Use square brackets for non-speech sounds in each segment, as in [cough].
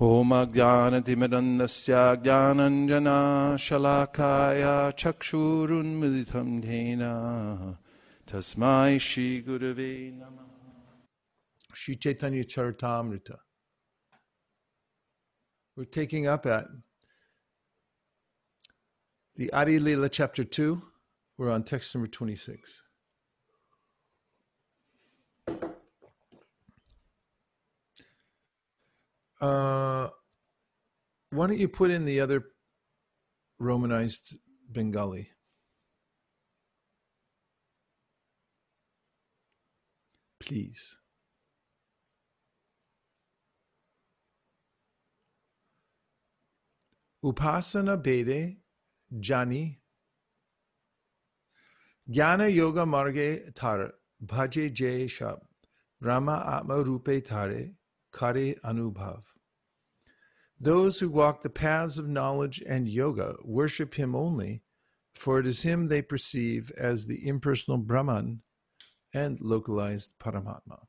होमज्ञानतिमिरन्दस्य ज्ञानञ्जनाशलाकाय चक्षुरुन्मिलितं धेन तस्मै श्रीगुरवे नमः Sri Chaitanya Charitamrita. We're taking up at the Adi Lila chapter 2. We're on text number 26. Uh, why don't you put in the other Romanized Bengali? Please. Upasana Bede Jani Jnana Yoga Marge Tar Bhaje Jay Shab Brahma Atma Rupe Tare Kare Anubhav. Those who walk the paths of knowledge and yoga worship him only, for it is him they perceive as the impersonal Brahman and localized Paramatma.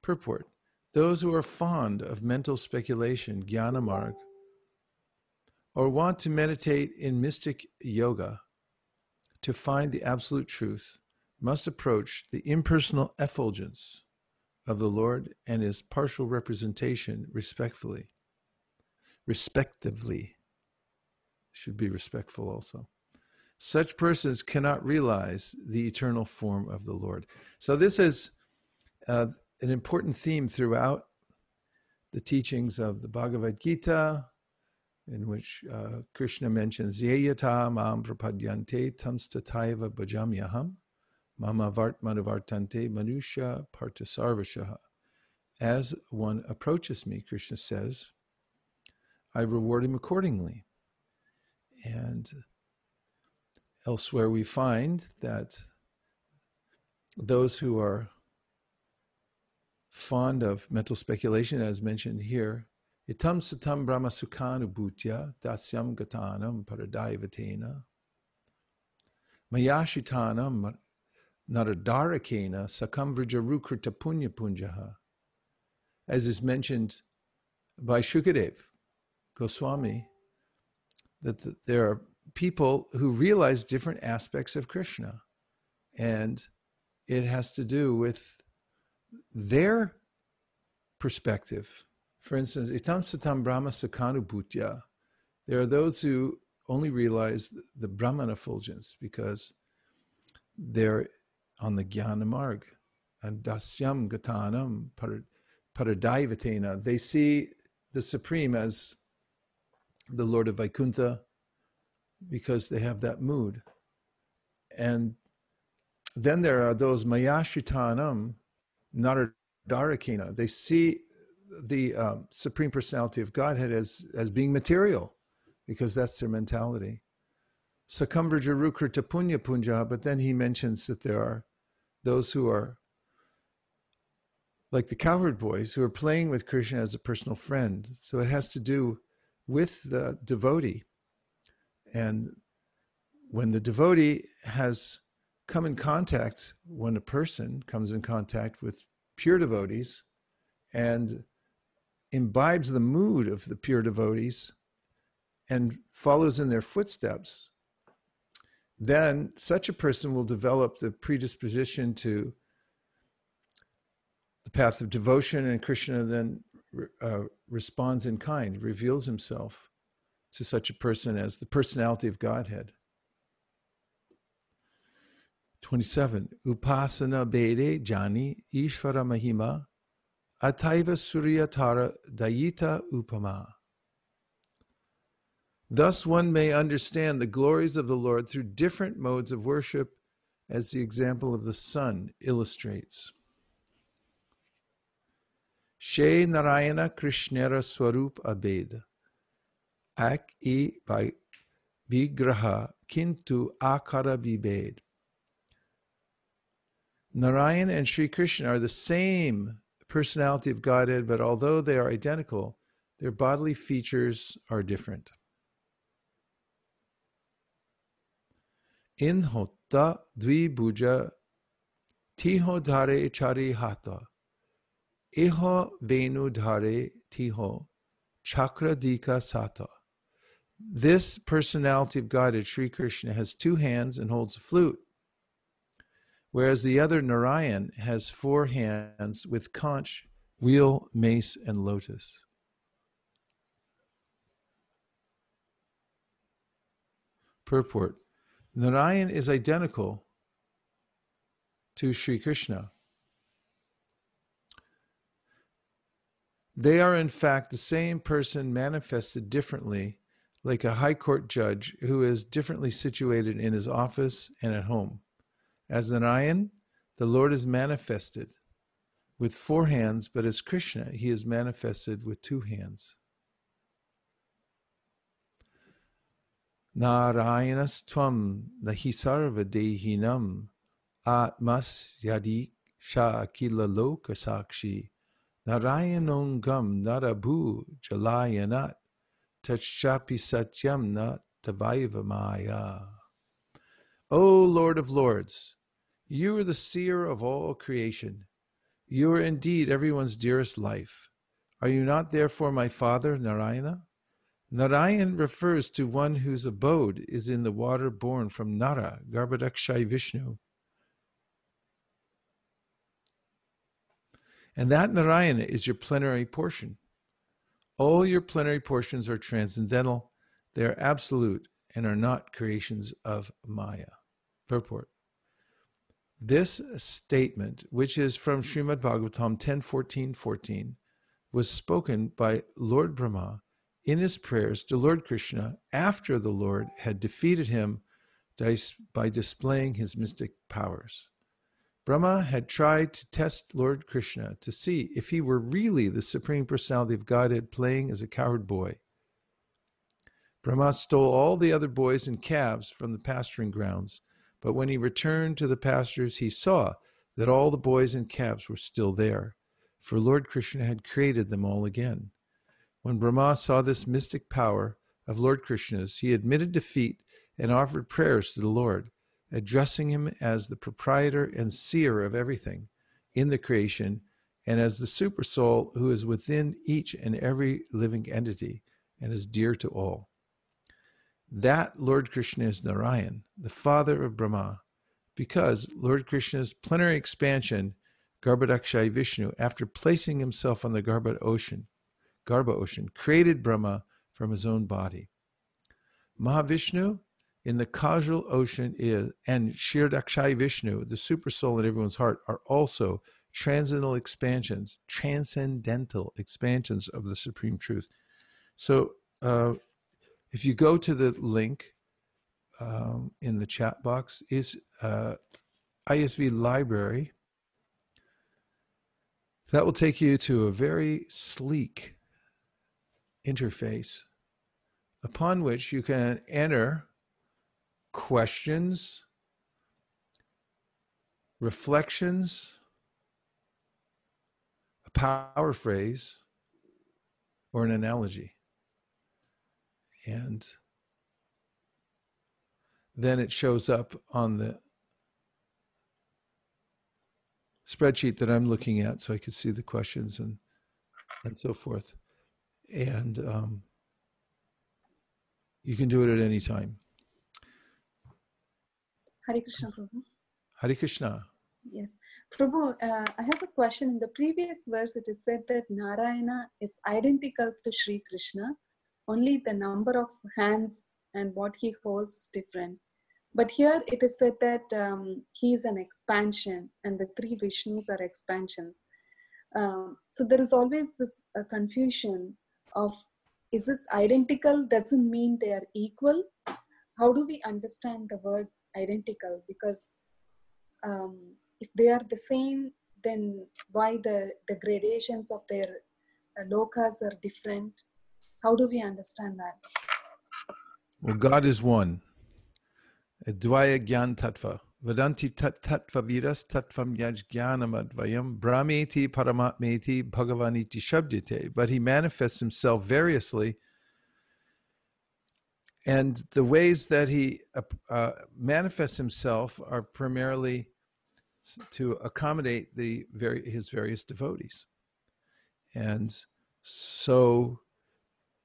Purport Those who are fond of mental speculation, Jnanamarg, or want to meditate in mystic yoga to find the absolute truth must approach the impersonal effulgence of the Lord and his partial representation respectfully. Respectively. Should be respectful also. Such persons cannot realize the eternal form of the Lord. So, this is uh, an important theme throughout the teachings of the Bhagavad Gita, in which uh, Krishna mentions Yeyata mam prapadyante tamstataiva bhajamyaham mama vartmanavartante manusha partasarvashaha. As one approaches me, Krishna says, I reward him accordingly. And elsewhere we find that those who are fond of mental speculation, as mentioned here, Itam satam brahma bhutya dasyam gatanam paradaivatena mayashitanam naradarakena sakam vrijarukrita punya punjaha. As is mentioned by Shukadev Goswami, that there are people who realize different aspects of Krishna. And it has to do with their perspective for instance, itam satam brahma sakanubhutya. There are those who only realize the Brahman effulgence because they're on the Jnana Marg. And dasyam gatanam paradaivatena. They see the Supreme as the Lord of Vaikuntha because they have that mood. And then there are those mayashitanam naradarakina. They see the um, Supreme Personality of Godhead as, as being material, because that's their mentality. Sakamvrja punya punja, but then he mentions that there are those who are like the cowherd boys who are playing with Krishna as a personal friend. So it has to do with the devotee. And when the devotee has come in contact, when a person comes in contact with pure devotees and imbibes the mood of the pure devotees and follows in their footsteps, then such a person will develop the predisposition to the path of devotion, and Krishna then uh, responds in kind, reveals himself to such a person as the personality of Godhead. 27. Upasana Bede Jani Ishvara Mahima Ataiva Suryatara Dayita Upama. Thus one may understand the glories of the Lord through different modes of worship, as the example of the sun illustrates. She Narayana Krishnera Swarup Abed. Ak i by Bigraha Kintu Akara Bibed. Narayan and Sri Krishna are the same personality of Godhead, but although they are identical, their bodily features are different. In hotta dvibhuja tiho dhare chari hata. Iho venu dhare tiho Chakradika Sata. This personality of Godhead, Sri Krishna, has two hands and holds a flute, whereas the other Narayan has four hands with conch, wheel, mace, and lotus. Purport Narayan is identical to Sri Krishna. They are, in fact, the same person manifested differently, like a high court judge who is differently situated in his office and at home. As Narayan, the Lord is manifested with four hands, but as Krishna, he is manifested with two hands. Narayanas tvam nahisarva dehinam atmas yadik shakila lokasakshi Narayanongam Narabu Jalayanat Tachapi Satyam Nat Tavaiva Maya. O Lord of Lords, you are the seer of all creation. You are indeed everyone's dearest life. Are you not therefore my father, Narayana? Narayan refers to one whose abode is in the water born from Nara, Garbhodakshai Vishnu, And that Narayana is your plenary portion. All your plenary portions are transcendental, they are absolute, and are not creations of Maya. Purport. This statement, which is from Srimad Bhagavatam 10 14 14, was spoken by Lord Brahma in his prayers to Lord Krishna after the Lord had defeated him by displaying his mystic powers. Brahma had tried to test Lord Krishna to see if he were really the Supreme Personality of Godhead playing as a cowherd boy. Brahma stole all the other boys and calves from the pasturing grounds, but when he returned to the pastures, he saw that all the boys and calves were still there, for Lord Krishna had created them all again. When Brahma saw this mystic power of Lord Krishna's, he admitted defeat and offered prayers to the Lord addressing him as the proprietor and seer of everything in the creation and as the supersoul who is within each and every living entity and is dear to all. That Lord Krishna is Narayan, the father of Brahma, because Lord Krishna's plenary expansion, Garbhodakshai Vishnu, after placing himself on the Garbha ocean, Garbha ocean, created Brahma from his own body. Mahavishnu in the causal ocean is, and Kshirodakshayi Vishnu, the super soul in everyone's heart, are also transcendental expansions, transcendental expansions of the supreme truth. So, uh, if you go to the link um, in the chat box, is uh, ISV library. That will take you to a very sleek interface upon which you can enter questions, reflections, a power phrase, or an analogy. And then it shows up on the spreadsheet that I'm looking at so I could see the questions and and so forth. And um, you can do it at any time. Hare Krishna, Prabhu. Hare Krishna. Yes. Prabhu, uh, I have a question. In the previous verse, it is said that Narayana is identical to Sri Krishna, only the number of hands and what he holds is different. But here it is said that um, he is an expansion and the three Vishnus are expansions. Um, so there is always this uh, confusion of is this identical doesn't mean they are equal. How do we understand the word identical because um, if they are the same then why the, the gradations of their uh, lokas are different? How do we understand that? Well god is one. Advaya gyan tattva. Vedanti tat tattva viras tattvam yajnanam advayam brahmeti paramatmeti bhagavaniti shabdite. But he manifests himself variously and the ways that he uh, uh, manifests himself are primarily to accommodate the very his various devotees and so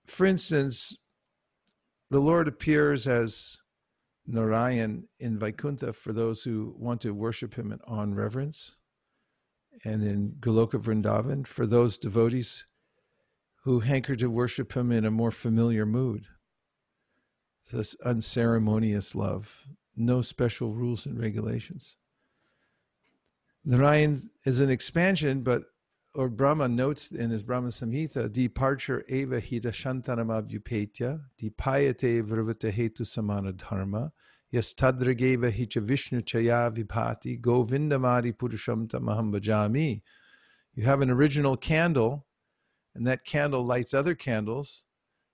for instance, the Lord appears as Narayan in Vaikuntha for those who want to worship him in awe and reverence, and in Goloka Vrindavan for those devotees who hanker to worship him in a more familiar mood. This unceremonious love, no special rules and regulations. Narayan is an expansion, but or Brahma notes in his Brahma Samhita, departure eva hita shantaramabhyupetya, dipayate vrivata hetu samana dharma, yastadrageva hicha vishnu chaya vipati, govindamadi purusham tamaham bhajami. You have an original candle, and that candle lights other candles.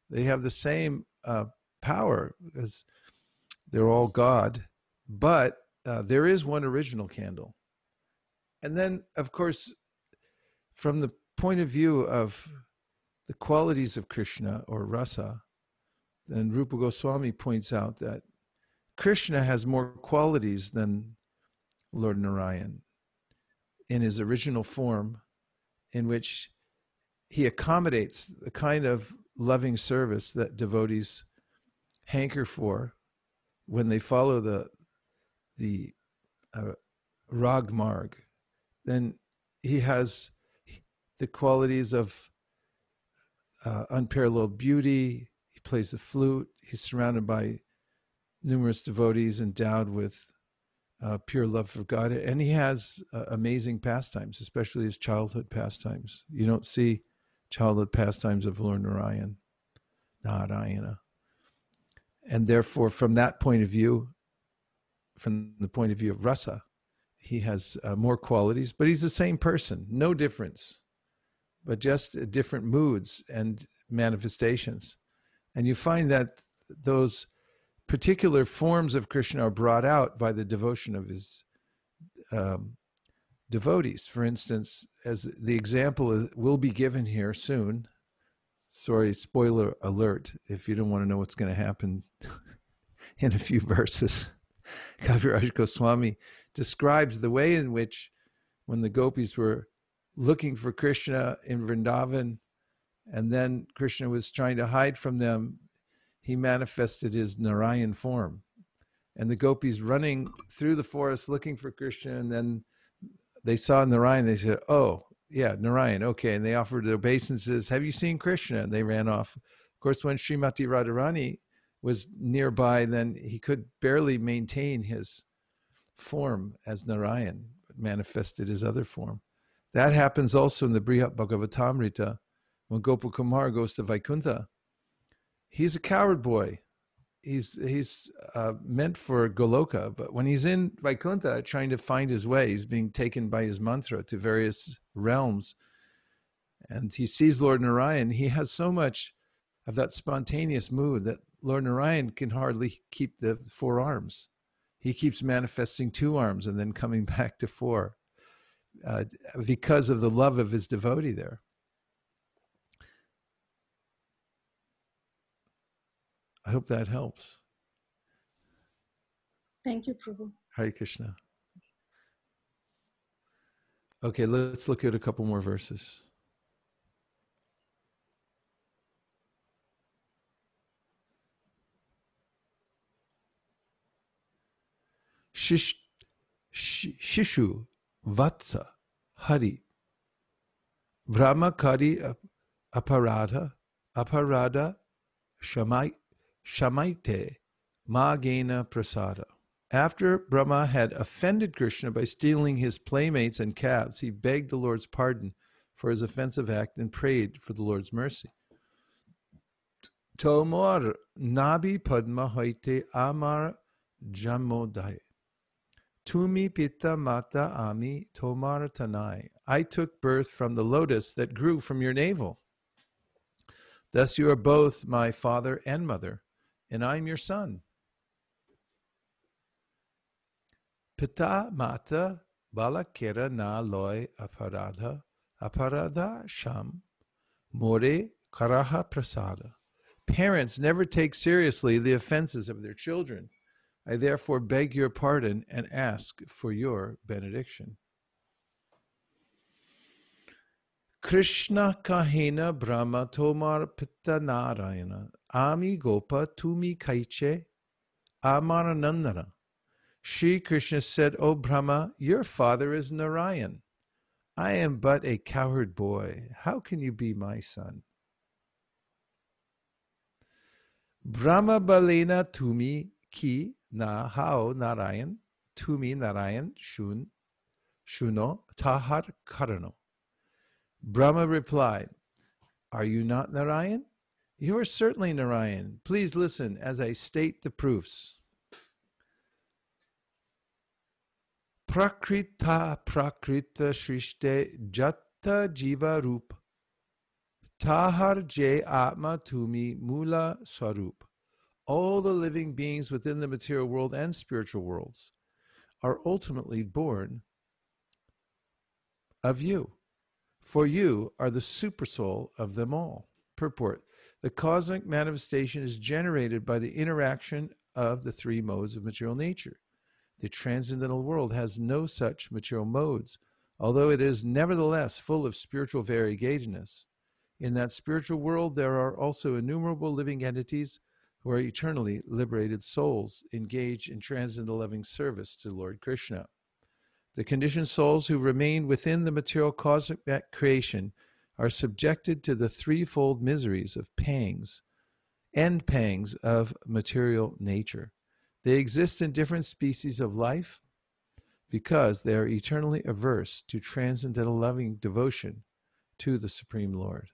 They have the same uh, power as they're all God, but uh, there is one original candle. And then, of course, from the point of view of the qualities of Krishna or rasa, then Rupa Goswami points out that Krishna has more qualities than Lord Narayan in his original form, in which he accommodates the kind of loving service that devotees hanker for when they follow the the uh. Then he has the qualities of uh, unparalleled beauty. He plays the flute. He's surrounded by numerous devotees endowed with uh, pure love for God. And he has uh, amazing pastimes, especially his childhood pastimes. You don't see childhood pastimes of Lord Narayan, Narayana. And therefore, from that point of view, from the point of view of rasa, he has uh, more qualities, but he's the same person, no difference but just different moods and manifestations. And you find that those particular forms of Krishna are brought out by the devotion of his um, devotees. For instance, as the example will be given here soon. Sorry, spoiler alert if you don't want to know what's going to happen [laughs] in a few verses. [laughs] Kaviraj Goswami describes the way in which, when the gopis were looking for Krishna in Vrindavan, and then Krishna was trying to hide from them, he manifested his Narayan form. And the gopis running through the forest looking for Krishna, and then they saw Narayan. They said, "Oh, yeah, Narayan, okay." And they offered their obeisances. Have you seen Krishna? And they ran off. Of course, when Srimati Radharani was nearby, then he could barely maintain his form as Narayan, but manifested his other form. That happens also in the Brihat Bhagavatamrita when Gopakumar goes to Vaikuntha. He's a cowherd boy. He's he's uh, meant for Goloka, but when he's in Vaikuntha trying to find his way, he's being taken by his mantra to various realms. And he sees Lord Narayan. He has so much of that spontaneous mood that Lord Narayan can hardly keep the four arms. He keeps manifesting two arms and then coming [laughs] back to four uh, because of the love of his devotee there. I hope that helps. Thank you, Prabhu. Hare Krishna. Okay, let's look at a couple more verses. Shish, shishu Vatsa, Hari. Brahmakari aparadha, aparada shamai, shamaite, magena prasada. After Brahma had offended Krishna by stealing his playmates and calves, he begged the Lord's pardon for his offensive act and prayed for the Lord's mercy. Tomor nabi padma hoite amar jamodai. Tumi pita mata ami tomar tanai. I took birth from the lotus that grew from your navel. Thus you are both my father and mother, and I am your son. Pita mata balakera na loy aparadha aparadha sham more karaha prasada. Parents never take seriously the offenses of their children I therefore beg your pardon and ask for your benediction. Krishna kahena Brahma tomar pitta Narayana. Ami gopa tumi kaiche amaranandana. Sri Krishna said, O Brahma, your father is Narayan. I am but a cowherd boy. How can you be my son? Brahma balena tumi ki na hao Narayan, tumi Narayan shun, shuno tahar karano. Brahma replied, Are you not Narayan? You are certainly Narayan. Please listen as I state the proofs. Prakrita Prakrita Shrishte Jatta Jiva Rup Tahar Je Atma Tumi Mula Swarup. All the living beings within the material world and spiritual worlds are ultimately born of you. For you are the supersoul of them all. Purport The cosmic manifestation is generated by the interaction of the three modes of material nature. The transcendental world has no such material modes, although it is nevertheless full of spiritual variegatedness. In that spiritual world, there are also innumerable living entities who are eternally liberated souls engaged in transcendental loving service to Lord Krishna. The conditioned souls who remain within the material cosmic creation are subjected to the threefold miseries of pangs, and pangs of material nature. They exist in different species of life because they are eternally averse to transcendental loving devotion to the Supreme Lord.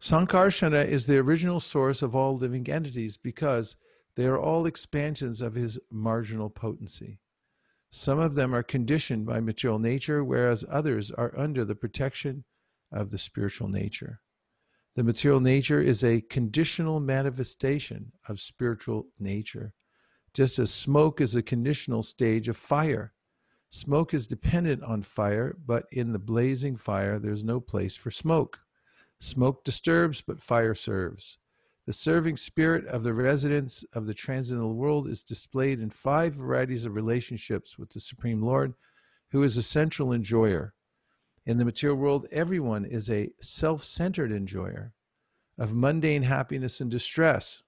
Sankarsana is the original source of all living entities because they are all expansions of his marginal potency. Some of them are conditioned by material nature, whereas others are under the protection of the spiritual nature. The material nature is a conditional manifestation of spiritual nature, just as smoke is a conditional stage of fire. Smoke is dependent on fire, but in the blazing fire, there's no place for smoke. Smoke disturbs, but fire serves. The serving spirit of the residents of the transcendental world is displayed in five varieties of relationships with the Supreme Lord, who is a central enjoyer. In the material world, everyone is a self centered enjoyer of mundane happiness and distress.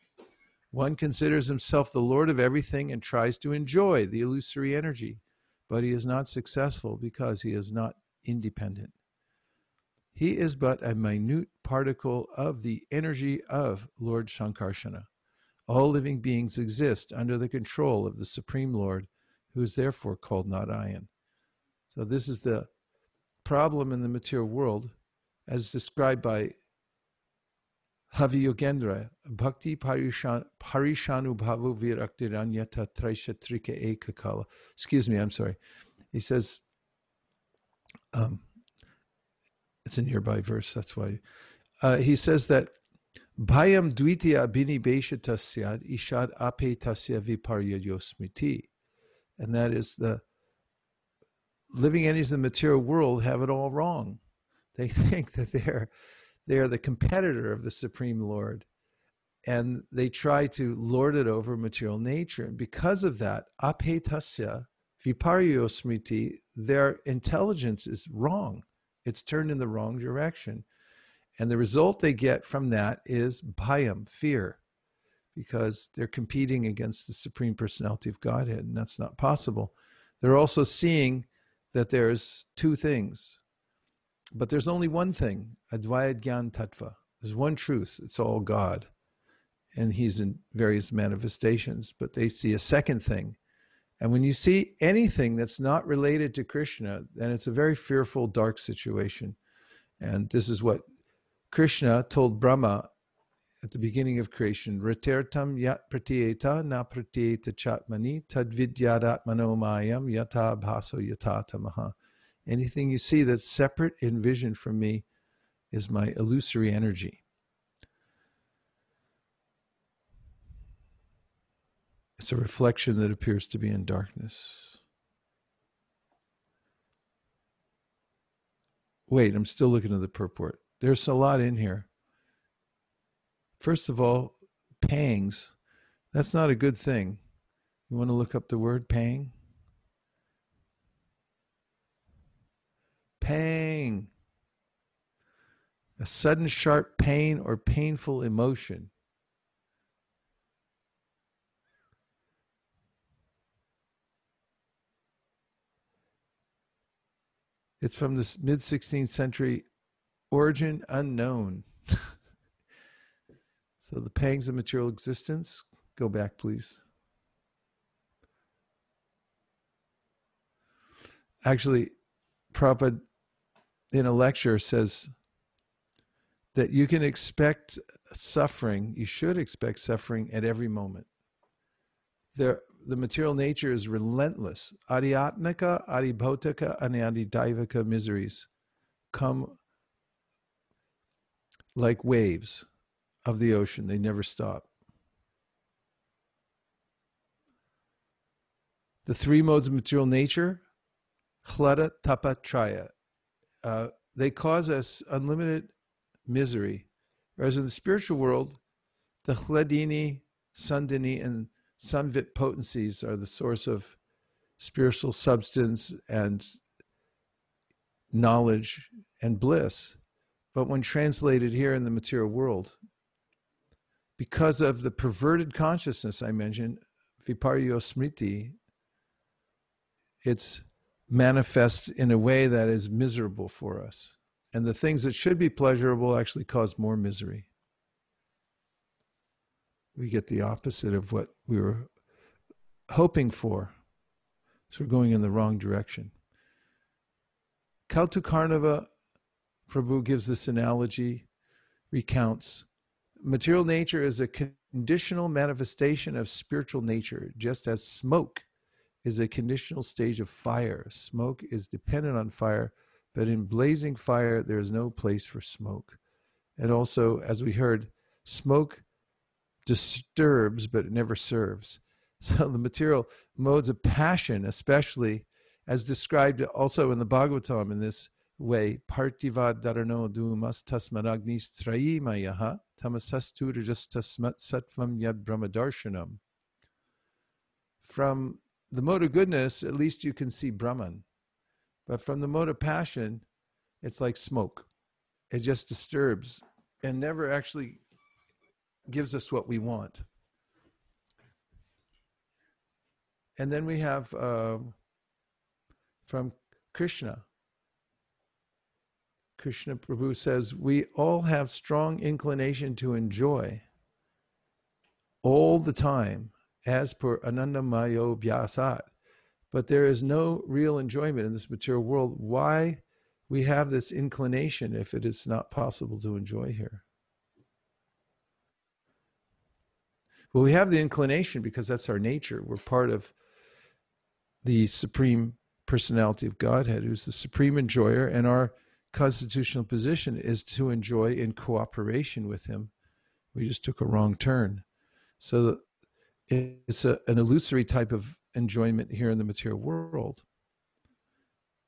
One considers himself the Lord of everything and tries to enjoy the illusory energy, but he is not successful because he is not independent. He is but a minute particle of the energy of Lord Shankarsana. All living beings exist under the control of the Supreme Lord, who is therefore called Narayan. So, this is the problem in the material world as described by Kavi Yogendra, Bhakti Parishanu Bhavu Viraktiranyata Traishatrika Ekakala. Excuse me, I'm sorry. He says, um, it's a nearby verse, that's why. Uh, he says that Bhayam Dvitiya Bini Tasyad Ishad Ape Tasya Viparya Yosmiti. And that is the living entities in the material world have it all wrong. They [laughs] think that they're they are the competitor of the Supreme Lord. And they try to lord it over material nature. And because of that, apetasya, viparyosmriti, their intelligence is wrong. It's turned in the wrong direction. And the result they get from that is bhayam, fear, because they're competing against the Supreme Personality of Godhead, and that's not possible. They're also seeing that there's two things, but there's only one thing, Advayat Gyan Tattva. There's one truth, it's all God. And he's in various manifestations, but they see a second thing. And when you see anything that's not related to Krishna, then it's a very fearful, dark situation. And this is what Krishna told Brahma at the beginning of creation, Ratertam yat pratyeta na pratyeta chatmani tadvidyadatmano mayam yata bhaso yata tamaha. Anything you see that's separate in vision from me is my illusory energy. It's a reflection that appears to be in darkness. Wait, I'm still looking at the purport. There's a lot in here. First of all, pangs. That's not a good thing. You want to look up the word pang? pang, a sudden sharp pain or painful emotion. It's from the mid 16th century, origin unknown. [laughs] so the pangs of material existence, go back, please. Actually, Prabhupada in a lecture says that you can expect suffering, you should expect suffering at every moment. There, the material nature is relentless. Adhyatmika, adhibhautika, and adidaivika miseries come like waves of the ocean. They never stop. The three modes of material nature, chlada, tapa, traya, uh, they cause us unlimited misery. Whereas in the spiritual world, the chladini, sandini, and samvit potencies are the source of spiritual substance and knowledge and bliss. But when translated here in the material world, because of the perverted consciousness I mentioned, viparyo smriti, it's manifest in a way that is miserable for us. And the things that should be pleasurable actually cause more misery we get the opposite of what we were hoping for. So we're going in the wrong direction. Kautukarnava Prabhu gives this analogy, recounts material nature is a conditional manifestation of spiritual nature, just as smoke is a conditional stage of fire. Smoke is dependent on fire, but in blazing fire, there is no place for smoke. And also, as we heard, smoke disturbs but it never serves. [laughs] So the material modes of passion, especially as described also in the Bhagavatam in this way, partivad dumas trayimayaha tamasasturajastasmat satvam yad brahmadarshanam. From the mode of goodness, at least you can see Brahman. But from the mode of passion, it's like smoke. It just disturbs and never actually gives us what we want. And then we have uh, from Krishna. Krishna Prabhu says, We all have strong inclination to enjoy all the time, as per Anandamayo Bhyasat. But there is no real enjoyment in this material world. Why we have this inclination if it is not possible to enjoy here? Well, we have the inclination because that's our nature. We're part of the supreme personality of Godhead, who's the supreme enjoyer, and our constitutional position is to enjoy in cooperation with Him. We just took a wrong turn. So it's a, an illusory type of enjoyment here in the material world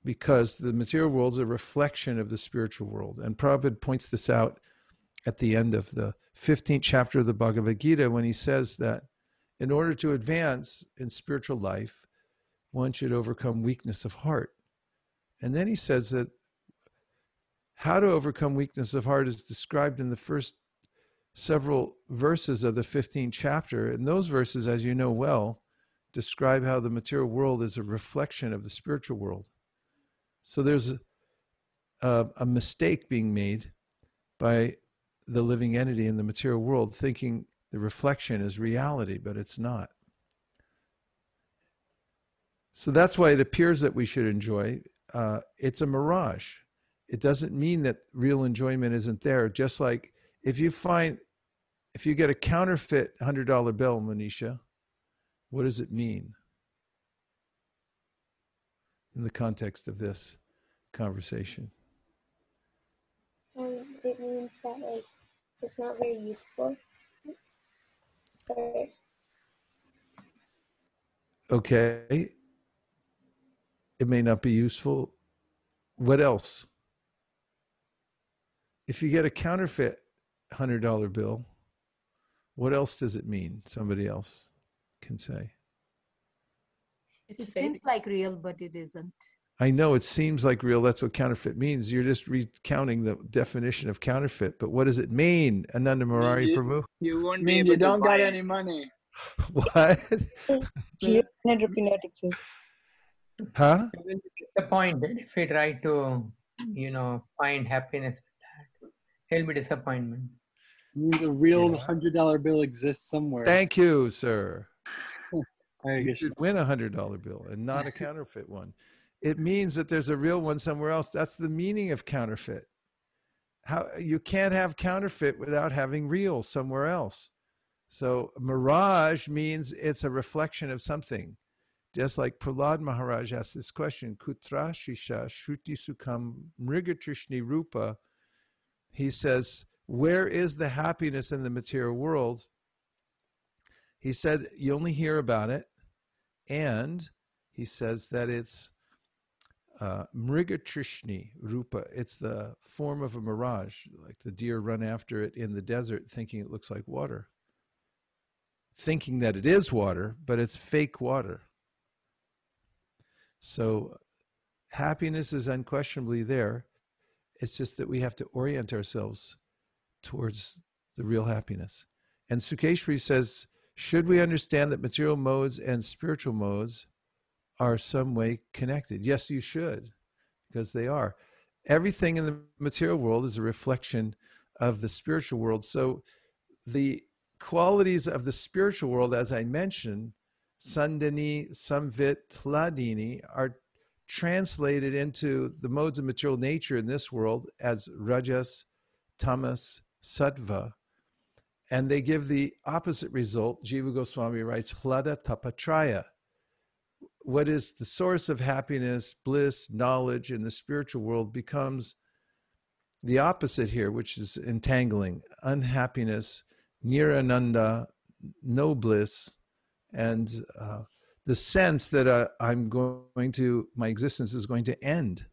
because the material world is a reflection of the spiritual world. And Prabhupada points this out at the end of the 15th chapter of the Bhagavad Gita when he says that in order to advance in spiritual life, one should overcome weakness of heart. And then he says that how to overcome weakness of heart is described in the first several verses of the 15th chapter. And those verses, as you know well, describe how the material world is a reflection of the spiritual world. So there's a, a, a mistake being made by the living entity in the material world thinking the reflection is reality, but it's not. So that's why it appears that we should enjoy. Uh, it's a mirage. It doesn't mean that real enjoyment isn't there. Just like if you find, if you get a counterfeit $100 bill, Manisha, what does it mean in the context of this conversation? Um, it means that like it's not very useful. But okay. It may not be useful. What else? If you get a counterfeit hundred dollar bill, what else does it mean? Somebody else can say. it seems like real, but it isn't. I know it seems like real. That's what counterfeit means. You're just recounting the definition of counterfeit. But what does it mean, Ananda Murari you- Prabhu? You won't be means able you don't buy got it. any money. [laughs] What? Clear and repeat it says. Huh? He will be disappointed if we try to, you know, find happiness with that. He'll be disappointment. means a real Yeah. hundred dollar bill exists somewhere. Thank you, sir. [laughs] I You should win a hundred dollar bill and not a [laughs] counterfeit one. It means that there's a real one somewhere else. That's the meaning of counterfeit. How you can't have counterfeit without having real somewhere else. So mirage means it's a reflection of something. Just like Prahlad Maharaj asked this question, Kutra Shisha Shruti Sukham Mrigatrishni Rupa. He says, Where is the happiness in the material world? He said, You only hear about it. And he says that it's uh, Mrigatrishni Rupa. It's the form of a mirage, like the deer run after it in the desert thinking it looks like water. Thinking that it is water, but it's fake water. So happiness is unquestionably there. It's just that we have to orient ourselves towards the real happiness. And Sukeshri says, should we understand that material modes and spiritual modes are some way connected? Yes, you should, because they are. Everything in the material world is a reflection of the spiritual world. So the qualities of the spiritual world, as I mentioned, Sandini, Samvit, Hladini, are translated into the modes of material nature in this world as Rajas, Tamas, Sattva. And they give the opposite result. Jiva Goswami writes, Hlada Tapatraya. What is the source of happiness, bliss, knowledge in the spiritual world becomes the opposite here, which is entangling, unhappiness, nirananda, no bliss, and uh, the sense that uh, I'm going to, my existence is going to end.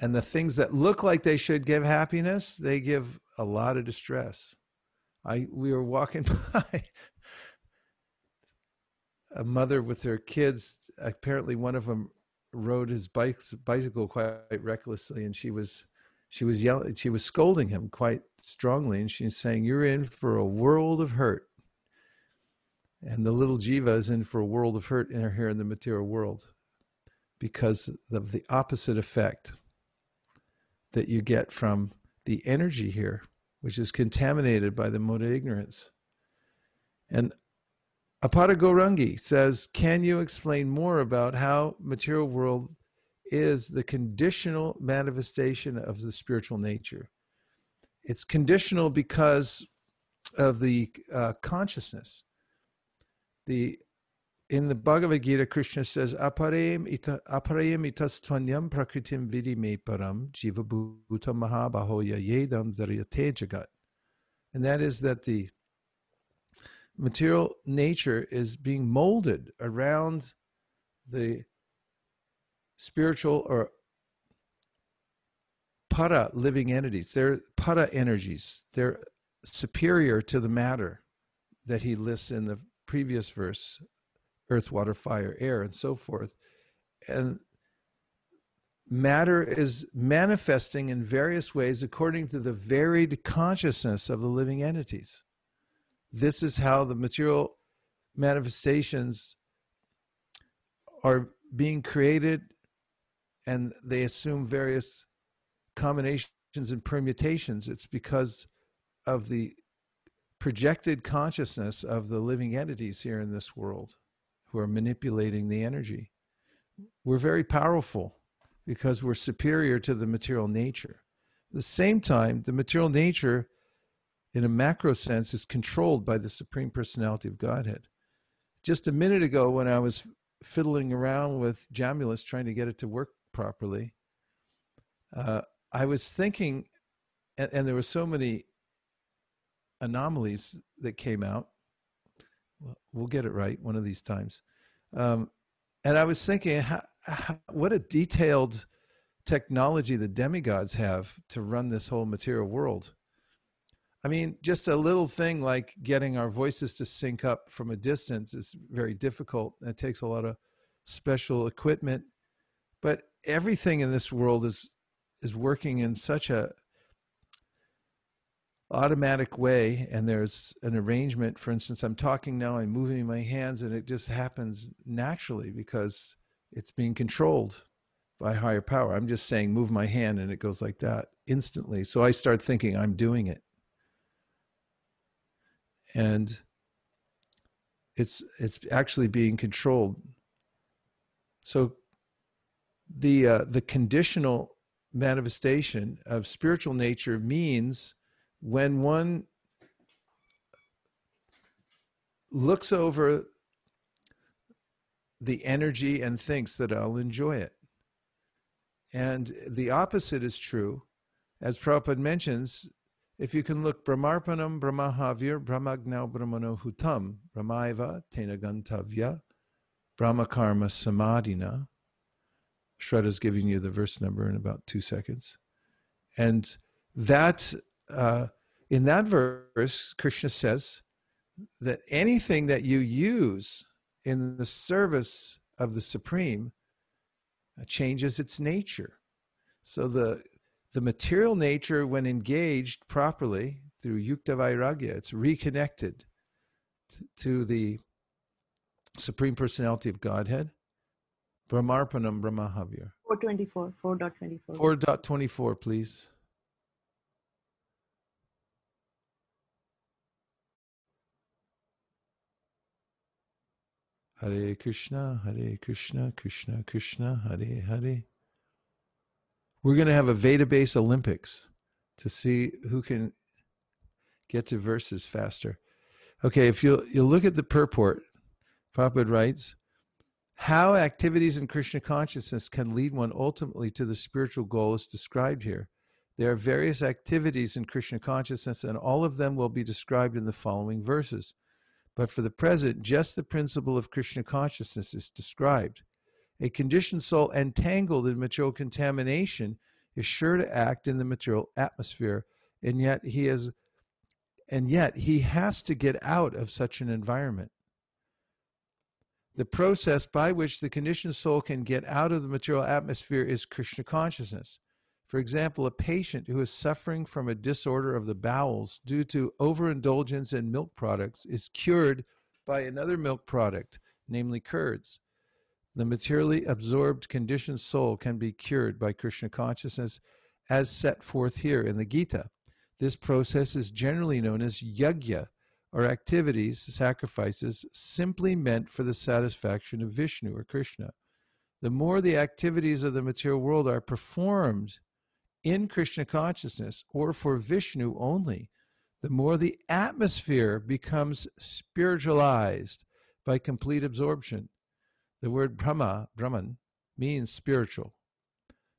And the things that look like they should give happiness, they give a lot of distress. I we were walking [laughs] by a mother with her kids. Apparently, one of them rode his bikes, bicycle quite recklessly, and she was she was yelling, she was scolding him quite strongly, and she's saying, "You're in for a world of hurt." And the little jiva is in for a world of hurt in her here in the material world because of the opposite effect that you get from the energy here, which is contaminated by the mode of ignorance. And Apara Gorangi says, Can you explain more about how material world is the conditional manifestation of the spiritual nature? It's conditional because of the uh, consciousness. The in the Bhagavad Gita, Krishna says, Aparayam ita, aparayam prakritim vidi me param jiva bhuta mahabahoya yedam jagat. And that is that the material nature is being molded around the spiritual or para living entities. They're para energies. They're superior to the matter that he lists in the previous verse earth, water, fire, air, and so forth. And matter is manifesting in various ways according to the varied consciousness of the living entities. This is how the material manifestations are being created, and they assume various combinations and permutations. It's because of the projected consciousness of the living entities here in this world who are manipulating the energy. We're very powerful because we're superior to the material nature. At the same time, the material nature, in a macro sense, is controlled by the Supreme Personality of Godhead. Just a minute ago, when I was fiddling around with Jamulus trying to get it to work properly, uh, I was thinking, and, and there were so many anomalies that came out. We'll get it right one of these times. Um, and I was thinking, how, how, what a detailed technology the demigods have to run this whole material world. I mean, just a little thing like getting our voices to sync up from a distance is very difficult. It takes a lot of special equipment, but everything in this world is is working in such a automatic way and there's an arrangement. For instance i'm talking now i'm moving my hands and it just happens naturally because it's being controlled by higher power. I'm just saying move my hand and it goes like that instantly. So i start thinking i'm doing it and it's it's actually being controlled so the uh, the conditional manifestation of spiritual nature means when one looks over the energy and thinks that I'll enjoy it. And the opposite is true. As Prabhupada mentions, if you can look Brahmarpanam Brahmahavir Brahmagnau Brahmano Hutam Brahmaiva Tena Gantavya Brahmakarma Samadhina. Shraddha's giving you the verse number in about two seconds. And that uh, in that verse, Krishna says that anything that you use in the service of the Supreme changes its nature. So the the material nature, when engaged properly through yukta vairagya, it's reconnected to, to the Supreme Personality of Godhead. Brahmarpanam Brahmahavir. 424, 4.24. 4.24, please. Hare Krishna, Hare Krishna, Krishna Krishna, Hare Hare. We're going to have a Vedabase Olympics to see who can get to verses faster. Okay, if you you look at the purport, Prabhupada writes, how activities in Krishna consciousness can lead one ultimately to the spiritual goal is described here. There are various activities in Krishna consciousness, and all of them will be described in the following verses. But for the present, just the principle of Krishna consciousness is described. A conditioned soul entangled in material contamination is sure to act in the material atmosphere, and yet he has and yet he has to get out of such an environment. The process by which the conditioned soul can get out of the material atmosphere is Krishna consciousness. For example, a patient who is suffering from a disorder of the bowels due to overindulgence in milk products is cured by another milk product, namely curds. The materially absorbed conditioned soul can be cured by Krishna consciousness as set forth here in the Gita. This process is generally known as yagya, or activities, sacrifices, simply meant for the satisfaction of Vishnu or Krishna. The more the activities of the material world are performed in Krishna consciousness or for Vishnu only, the more the atmosphere becomes spiritualized by complete absorption. The word Brahma, Brahman, means spiritual.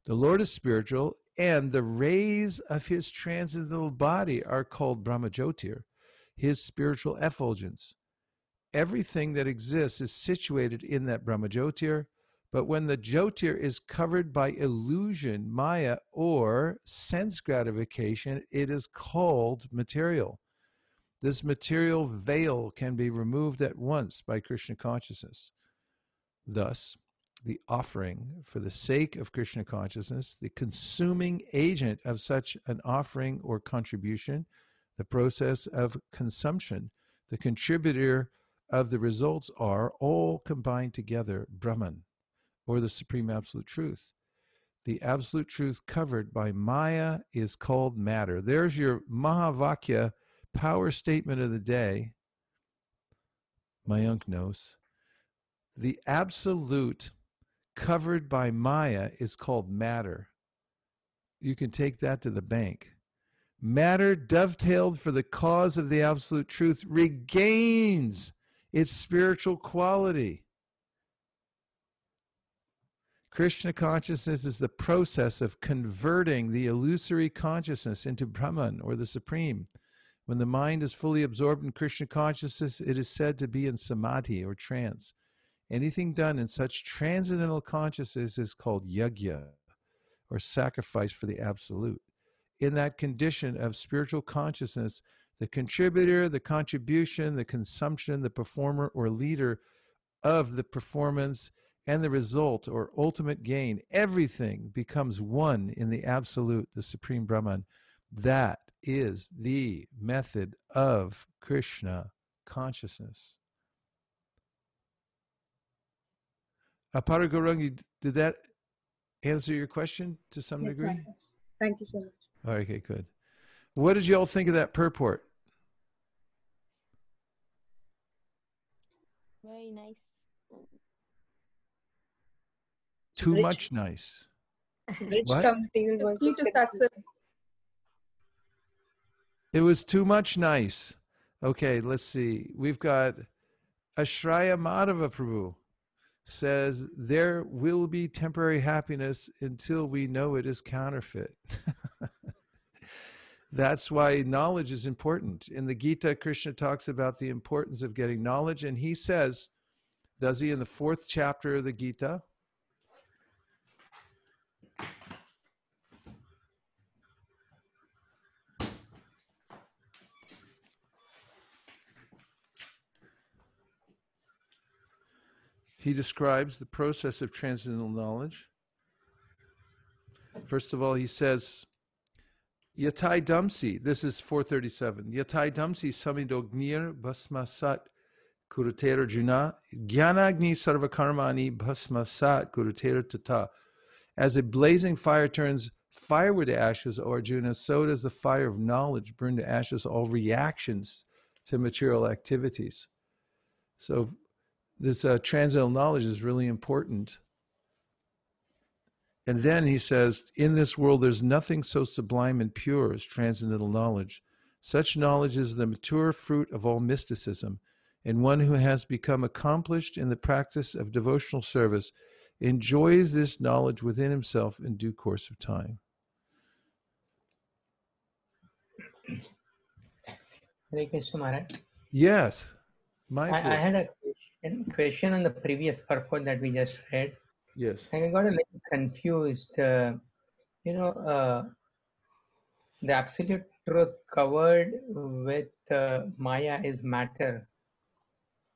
The Lord is spiritual, and the rays of his transcendental body are called Brahmajyotir, his spiritual effulgence. Everything that exists is situated in that Brahmajyotir, but when the Jyotir is covered by illusion, Maya, or sense gratification, it is called material. This material veil can be removed at once by Krishna consciousness. Thus, the offering for the sake of Krishna consciousness, the consuming agent of such an offering or contribution, the process of consumption, the contributor of the results are all combined together Brahman or the supreme absolute truth. The absolute truth covered by Maya is called matter. There's your Mahavakya power statement of the day. Mayank knows. The absolute covered by Maya is called matter. You can take that to the bank. Matter dovetailed for the cause of the absolute truth regains its spiritual quality. Krishna consciousness is the process of converting the illusory consciousness into Brahman or the Supreme. When the mind is fully absorbed in Krishna consciousness, it is said to be in samadhi or trance. Anything done in such transcendental consciousness is called yagya, or sacrifice for the absolute. In that condition of spiritual consciousness, the contributor, the contribution, the consumption, the performer or leader of the performance and the result or ultimate gain, everything becomes one in the absolute, the supreme Brahman. That is the method of Krishna consciousness. Aparagarangi, did that answer your question to some Yes, degree? Maharaj. Thank you so much. All right, okay, good. What did you all think of that purport? Very nice. Too rich. much nice. Rich What? from material world Please just perspective. access. It was too much nice. Okay, let's see. We've got Ashraya Madhava Prabhu says there will be temporary happiness until we know it is counterfeit. [laughs] That's why knowledge is important. In the Gita, Krishna talks about the importance of getting knowledge, and he says, does he in the fourth chapter of the Gita? He describes the process of transcendental knowledge. First of all, he says, Yatai Damsi, this is 437. Yatai Damsi Samidognir basmasat Kurutera Juna Gyanagni Sarvakarmani Bhasmasat Kurutera Tata. As a blazing fire turns firewood to ashes, O Arjuna, so does the fire of knowledge burn to ashes all reactions to material activities. So this uh, transcendental knowledge is really important. And then he says, In this world, there's nothing so sublime and pure as transcendental knowledge. Such knowledge is the mature fruit of all mysticism, and one who has become accomplished in the practice of devotional service enjoys this knowledge within himself in due course of time. Hare Krishna Maharaj. Yes, my I, I had a question, question on the previous purport that we just read. yes. And I got a little confused. Uh, you know, uh, the absolute truth covered with uh, Maya is matter.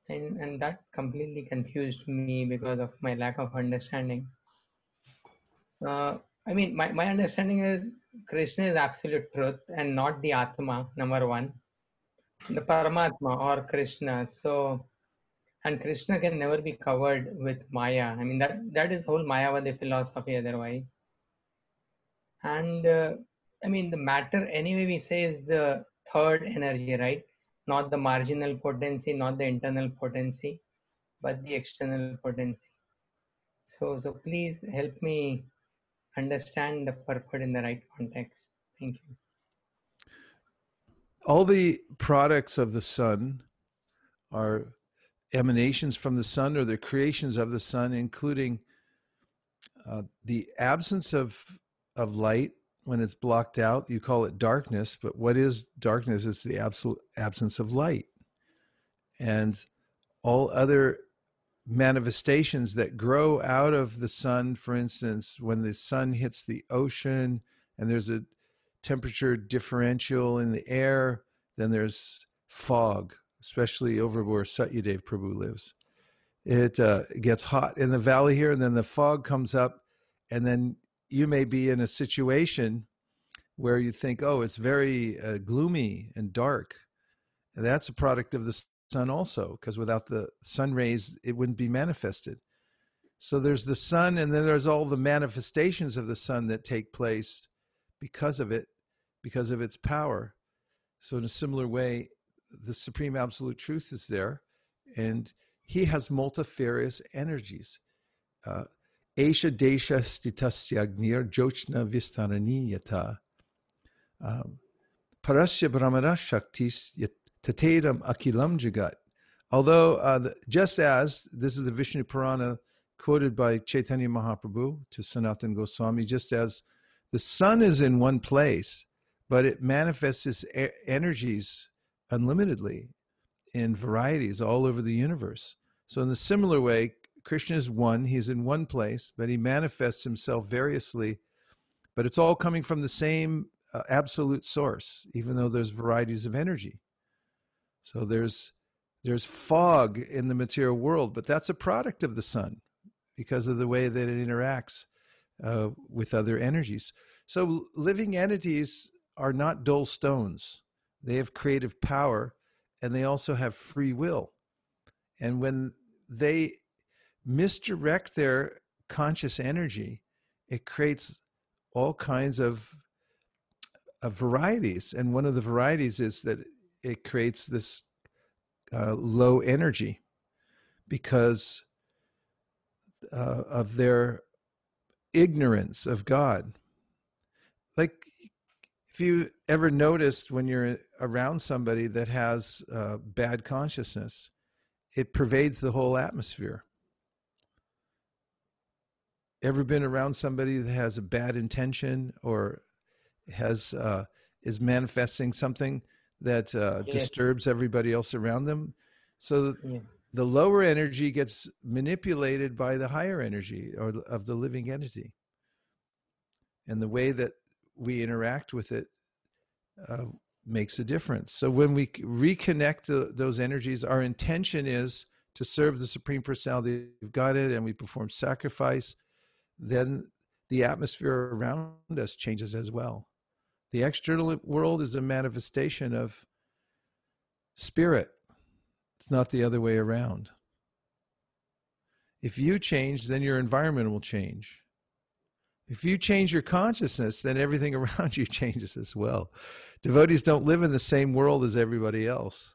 And, and that completely confused me because of my lack of understanding. Uh, I mean, my, my understanding is Krishna is absolute truth and not the Atma, number one. The Paramatma or Krishna. So, and Krishna can never be covered with Maya. I mean, that that is whole Mayavadi philosophy otherwise. And uh, I mean, the matter anyway we say is the third energy, right? Not the marginal potency, not the internal potency, but the external potency. So, so please help me understand the purport in the right context. Thank you. all the products of the sun are emanations from the sun or the creations of the sun, including uh, the absence of of light when it's blocked out. You call it darkness, but what is darkness? It's the absolute absence of light, and all other manifestations that grow out of the sun. For instance, when the sun hits the ocean and there's a temperature differential in the air, then there's fog, especially over where Satyadev Prabhu lives. It uh, gets hot in the valley here, and then the fog comes up, and then you may be in a situation where you think, oh, it's very uh, gloomy and dark. And that's a product of the sun also, because without the sun rays, it wouldn't be manifested. So there's the sun, and then there's all the manifestations of the sun that take place because of it, because of its power. So, in a similar way, the supreme absolute truth is there, and he has multifarious energies. Uh, Esha desha stitasyagnir jochna vistaraniyata. Um, Parasya brahmana shaktis tateram akilam jagat. Although, uh, the, just as this is the Vishnu Purana quoted by Chaitanya Mahaprabhu to Sanatan Goswami, just as the sun is in one place, but it manifests its energies unlimitedly in varieties all over the universe. So, in the similar way, Krishna is one, he's in one place, but he manifests himself variously, but it's all coming from the same uh, absolute source, even though there's varieties of energy. So, there's there's fog in the material world, but that's a product of the sun. because of the way that it interacts uh, with other energies. So living entities are not dull stones. They have creative power and they also have free will. And when they misdirect their conscious energy, it creates all kinds of, of varieties. And one of the varieties is that it creates this uh, low energy because uh, of their ignorance of God. If you ever noticed when you're around somebody that has uh, bad consciousness, it pervades the whole atmosphere. Ever been around somebody that has a bad intention or has uh, is manifesting something that uh, Yes. disturbs everybody else around them? So Yeah. the lower energy gets manipulated by the higher energy or of the living entity and the way that we interact with it uh, makes a difference so when we reconnect those energies our intention is to serve the supreme personality of godhead and we perform sacrifice then the atmosphere around us changes as well the external world is a manifestation of spirit it's not the other way around. If you change, then your environment will change. If you change your consciousness, then everything [laughs] around you changes as well. Devotees don't live in the same world as everybody else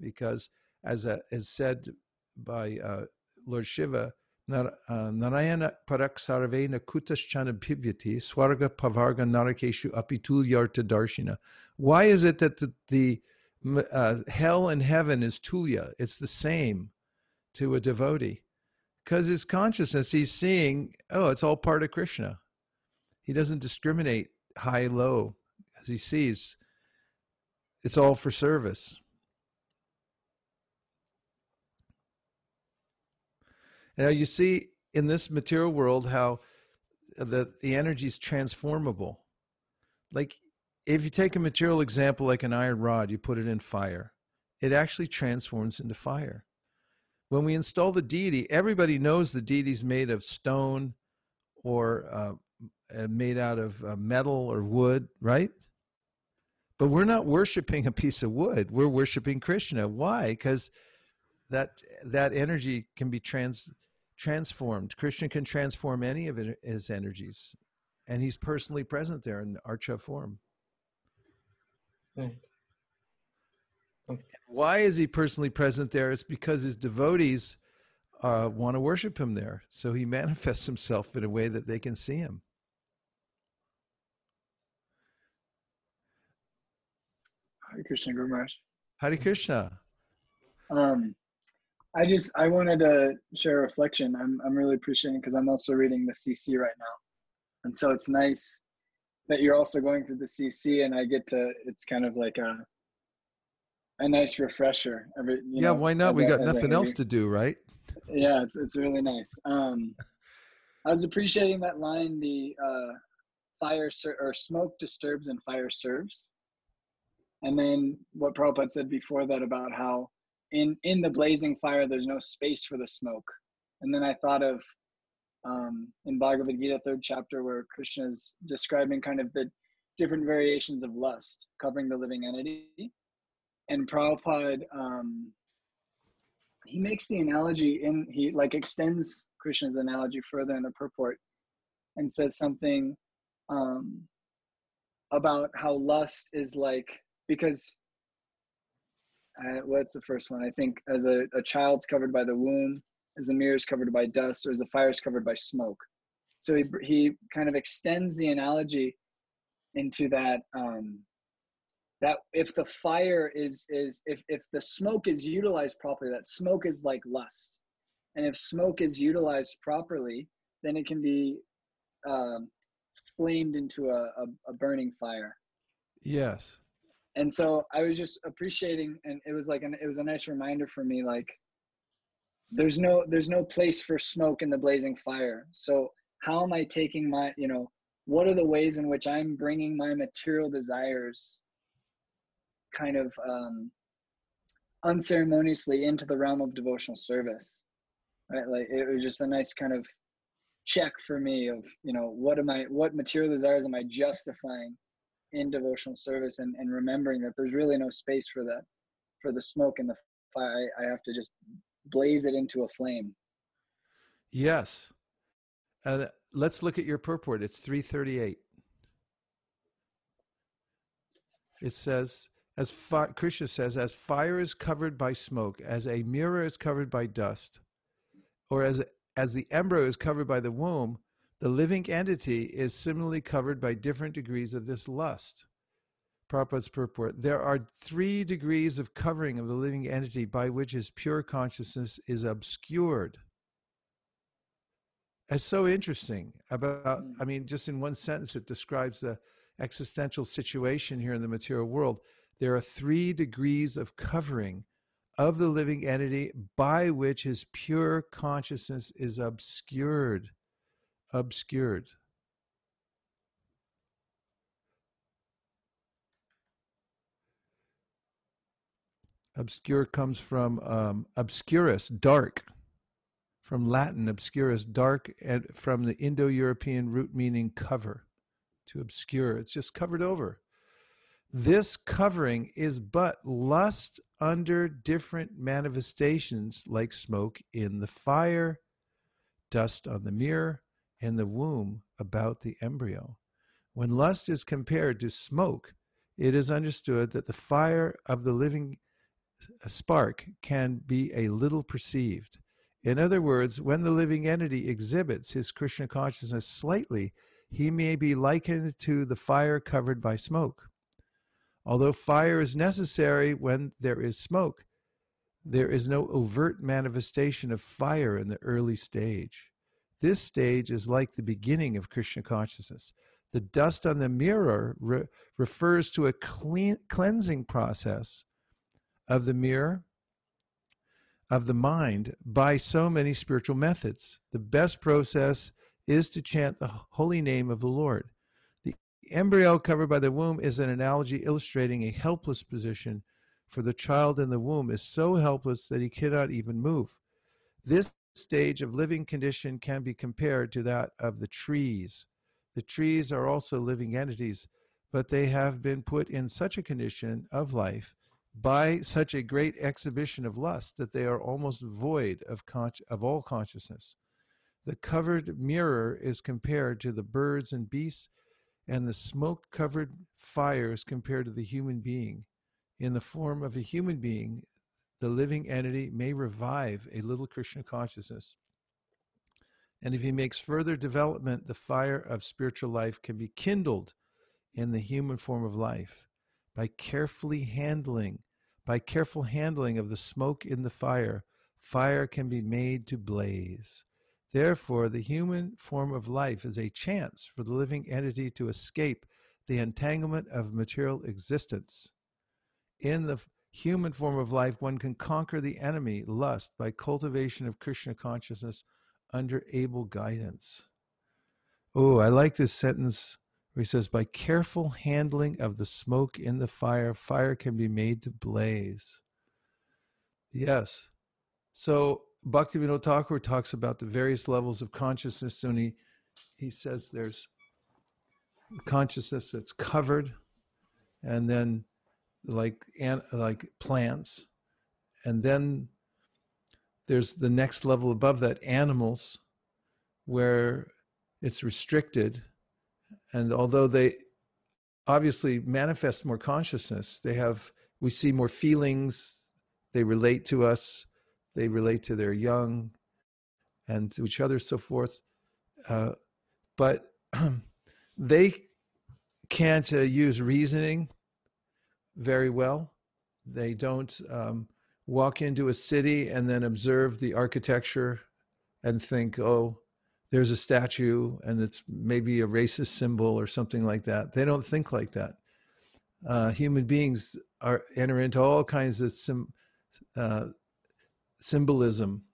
because, as uh, is said by uh, Lord Shiva, uh, Narayana parak sarvena kutaschana bhivyati swarga pavarga narakeshu apitulyarta darshina. Why is it that the, the uh, hell and heaven is tulya. It's the same to a devotee because his consciousness, he's seeing, oh, it's all part of Krishna. He doesn't discriminate high, low, as he sees it's all for service. Now, you see in this material world how the, the energy is transformable. Like if you take a material example like an iron rod, you put it in fire, it actually transforms into fire. When we install the deity, everybody knows the deity's made of stone or uh, uh, made out of uh, metal or wood, right? But we're not worshiping a piece of wood. We're worshiping Krishna. Why? Because that that energy can be trans transformed. Krishna can transform any of his energies, and he's personally present there in archa form. Right. Why is he personally present there? It's because his devotees uh, want to worship him there. So he [laughs] manifests himself in a way that they can see him. Hare Krishna Guru Maharaj. Hare Krishna. Um, I just I wanted to share a reflection. I'm I'm really appreciating because I'm also reading the CC right now, and so it's nice that you're also going through the CC, and I get to. It's kind of like a a nice refresher. Every, you yeah, know, why not? We got I nothing else to do, right? Yeah, it's it's really nice. Um, [laughs] I was appreciating that line. The uh, fire ser- or smoke disturbs and fire serves. And then what Prabhupada said before that about how in in the blazing fire there's no space for the smoke. And then I thought of um, in Bhagavad Gita third chapter where Krishna is describing kind of the different variations of lust covering the living entity. And Prabhupada um, he makes the analogy in he like extends Krishna's analogy further in the purport and says something um, about how lust is like because uh, what's the first one? I think as a, a child's covered by the womb, as a mirror is covered by dust, or as a fire is covered by smoke. So he he kind of extends the analogy into that um, that if the fire is is if if the smoke is utilized properly, that smoke is like lust, and if smoke is utilized properly, then it can be um, flamed into a, a, a burning fire. Yes. and so i was just appreciating and it was like an it was a nice reminder for me like there's no there's no place for smoke in the blazing fire. So how am i taking my you know what are the ways in which i'm bringing my material desires kind of um unceremoniously into the realm of devotional service right? Like it was just a nice kind of check for me of you know what am I what material desires am I justifying in devotional service and, and remembering that there's really no space for the for the smoke and the fire. I, I have to just blaze it into a flame. Yes. Uh, let's look at your purport. It's 338. It says, as fi- Krishna says, as fire is covered by smoke, as a mirror is covered by dust, or as, as the embryo is covered by the womb, the living entity is similarly covered by different degrees of this lust. Prabhupada's purport. There are three degrees of covering of the living entity by which his pure consciousness is obscured. It's so interesting about, mm. I mean, just in one sentence, it describes the existential situation here in the material world. There are three degrees of covering of the living entity by which his pure consciousness is obscured. Obscured. Obscure comes from um, obscurus, dark, from Latin obscurus, dark, and from the Indo European root meaning cover, to obscure. It's just covered over. This covering is but lust under different manifestations, like smoke in the fire, dust on the mirror, and the womb about the embryo. When lust is compared to smoke, it is understood that the fire of the living uh, spark can be a little perceived. In other words, when the living entity exhibits his Krishna consciousness slightly, he may be likened to the fire covered by smoke. Although fire is necessary when there is smoke, there is no overt manifestation of fire in the early stage. This stage is like the beginning of Krishna consciousness. The dust on the mirror re- refers to a clean, cleansing process of the mirror of the mind by so many spiritual methods. The best process is to chant the holy name of the Lord. The embryo covered by the womb is an analogy illustrating a helpless position, for the child in the womb is so helpless that he cannot even move. This stage of living condition can be compared to that of the trees. The trees are also living entities, but they have been put in such a condition of life by such a great exhibition of lust that they are almost void of, con- of all consciousness. The covered mirror is compared to the birds and beasts, and the smoke covered fires compared to the human being. In the form of a human being, the living entity may revive a little Krishna consciousness. And if he makes further development, the fire of spiritual life can be kindled in the human form of life by carefully handling, by careful handling of the smoke in the fire, fire can be made to blaze. Therefore, the human form of life is a chance for the living entity to escape the entanglement of material existence. In the human form of life, one can conquer the enemy, lust, by cultivation of Krishna consciousness under able guidance. Oh, I like this sentence where he says, By careful handling of the smoke in the fire, fire can be made to blaze. Yes. So Bhaktivinoda Thakur talks about the various levels of consciousness, and he, he says there's consciousness that's covered, and then like like plants, and then there's the next level above that, animals, where it's restricted, and although they obviously manifest more consciousness, they have we see more feelings, they relate to us they relate to their young and to each other, so forth. Uh, but [clears throat] they can't uh, use reasoning very well. They don't um, walk into a city and then observe the architecture and think, oh, there's a statue and it's maybe a racist symbol or something like that. They don't think like that. Uh, human beings are enter into all kinds of sim, uh, symbolism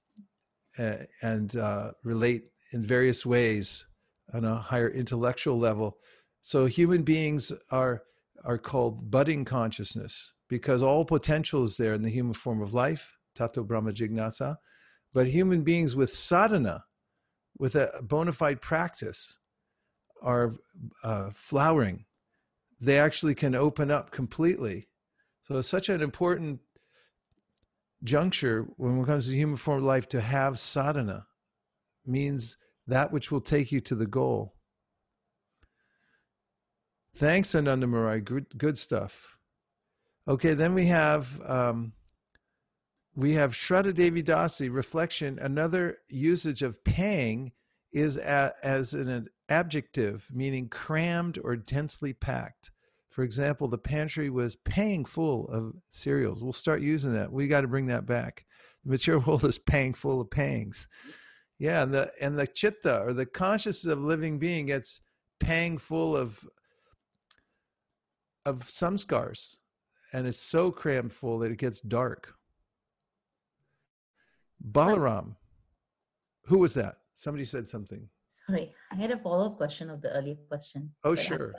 uh, and uh, relate in various ways on a higher intellectual level. So human beings are are called budding consciousness because all potential is there in the human form of life, tato brahma jignasa, But human beings with sadhana, with a bona fide practice, are uh, flowering. They actually can open up completely. So it's such an important juncture when it comes to human form of life to have sadhana means that which will take you to the goal. Thanks, Ananda Marai. Good, good stuff. Okay, then we have um, we have Shraddha Devi Dasi reflection. Another usage of pang is a, as an adjective meaning crammed or densely packed. For example, the pantry was paying full of cereals. We'll start using that. We got to bring that back. The material [laughs] world is paying full of pangs. Yeah, and the and the chitta or the consciousness of living being gets pang full of of samskaras, and it's so crammed full that it gets dark. Balaram, who was that? Somebody said something. Sorry, I had a follow up question of the earlier question. Oh, but I- sure.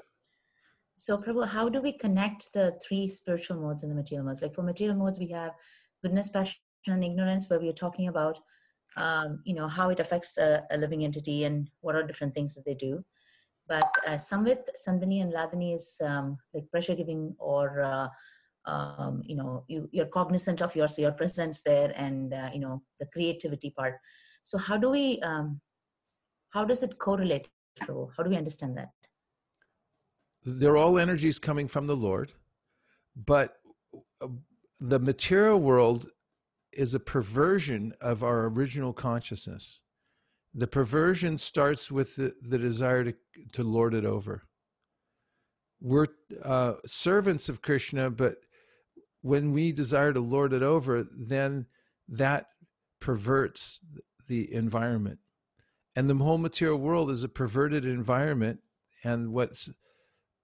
So, Prabhu, how do we connect the three spiritual modes and the material modes? Like for material modes, we have goodness, passion, and ignorance, where we are talking about, um, you know, how it affects a, a living entity and what are different things that they do. But uh, Samvit, and Hladini is um, like pressure giving or, uh, um, you know, you, you're cognizant of your, so your presence there and, uh, you know, the creativity part. So, how do we, um, how does it correlate, Prabhu? How do we understand that? They're all energies coming from the Lord, but uh, the material world is a perversion of our original consciousness. The perversion starts with the, the desire to, to lord it over. We're uh, servants of Krishna, but when we desire to lord it over, then that perverts the environment. And the whole material world is a perverted environment. And what's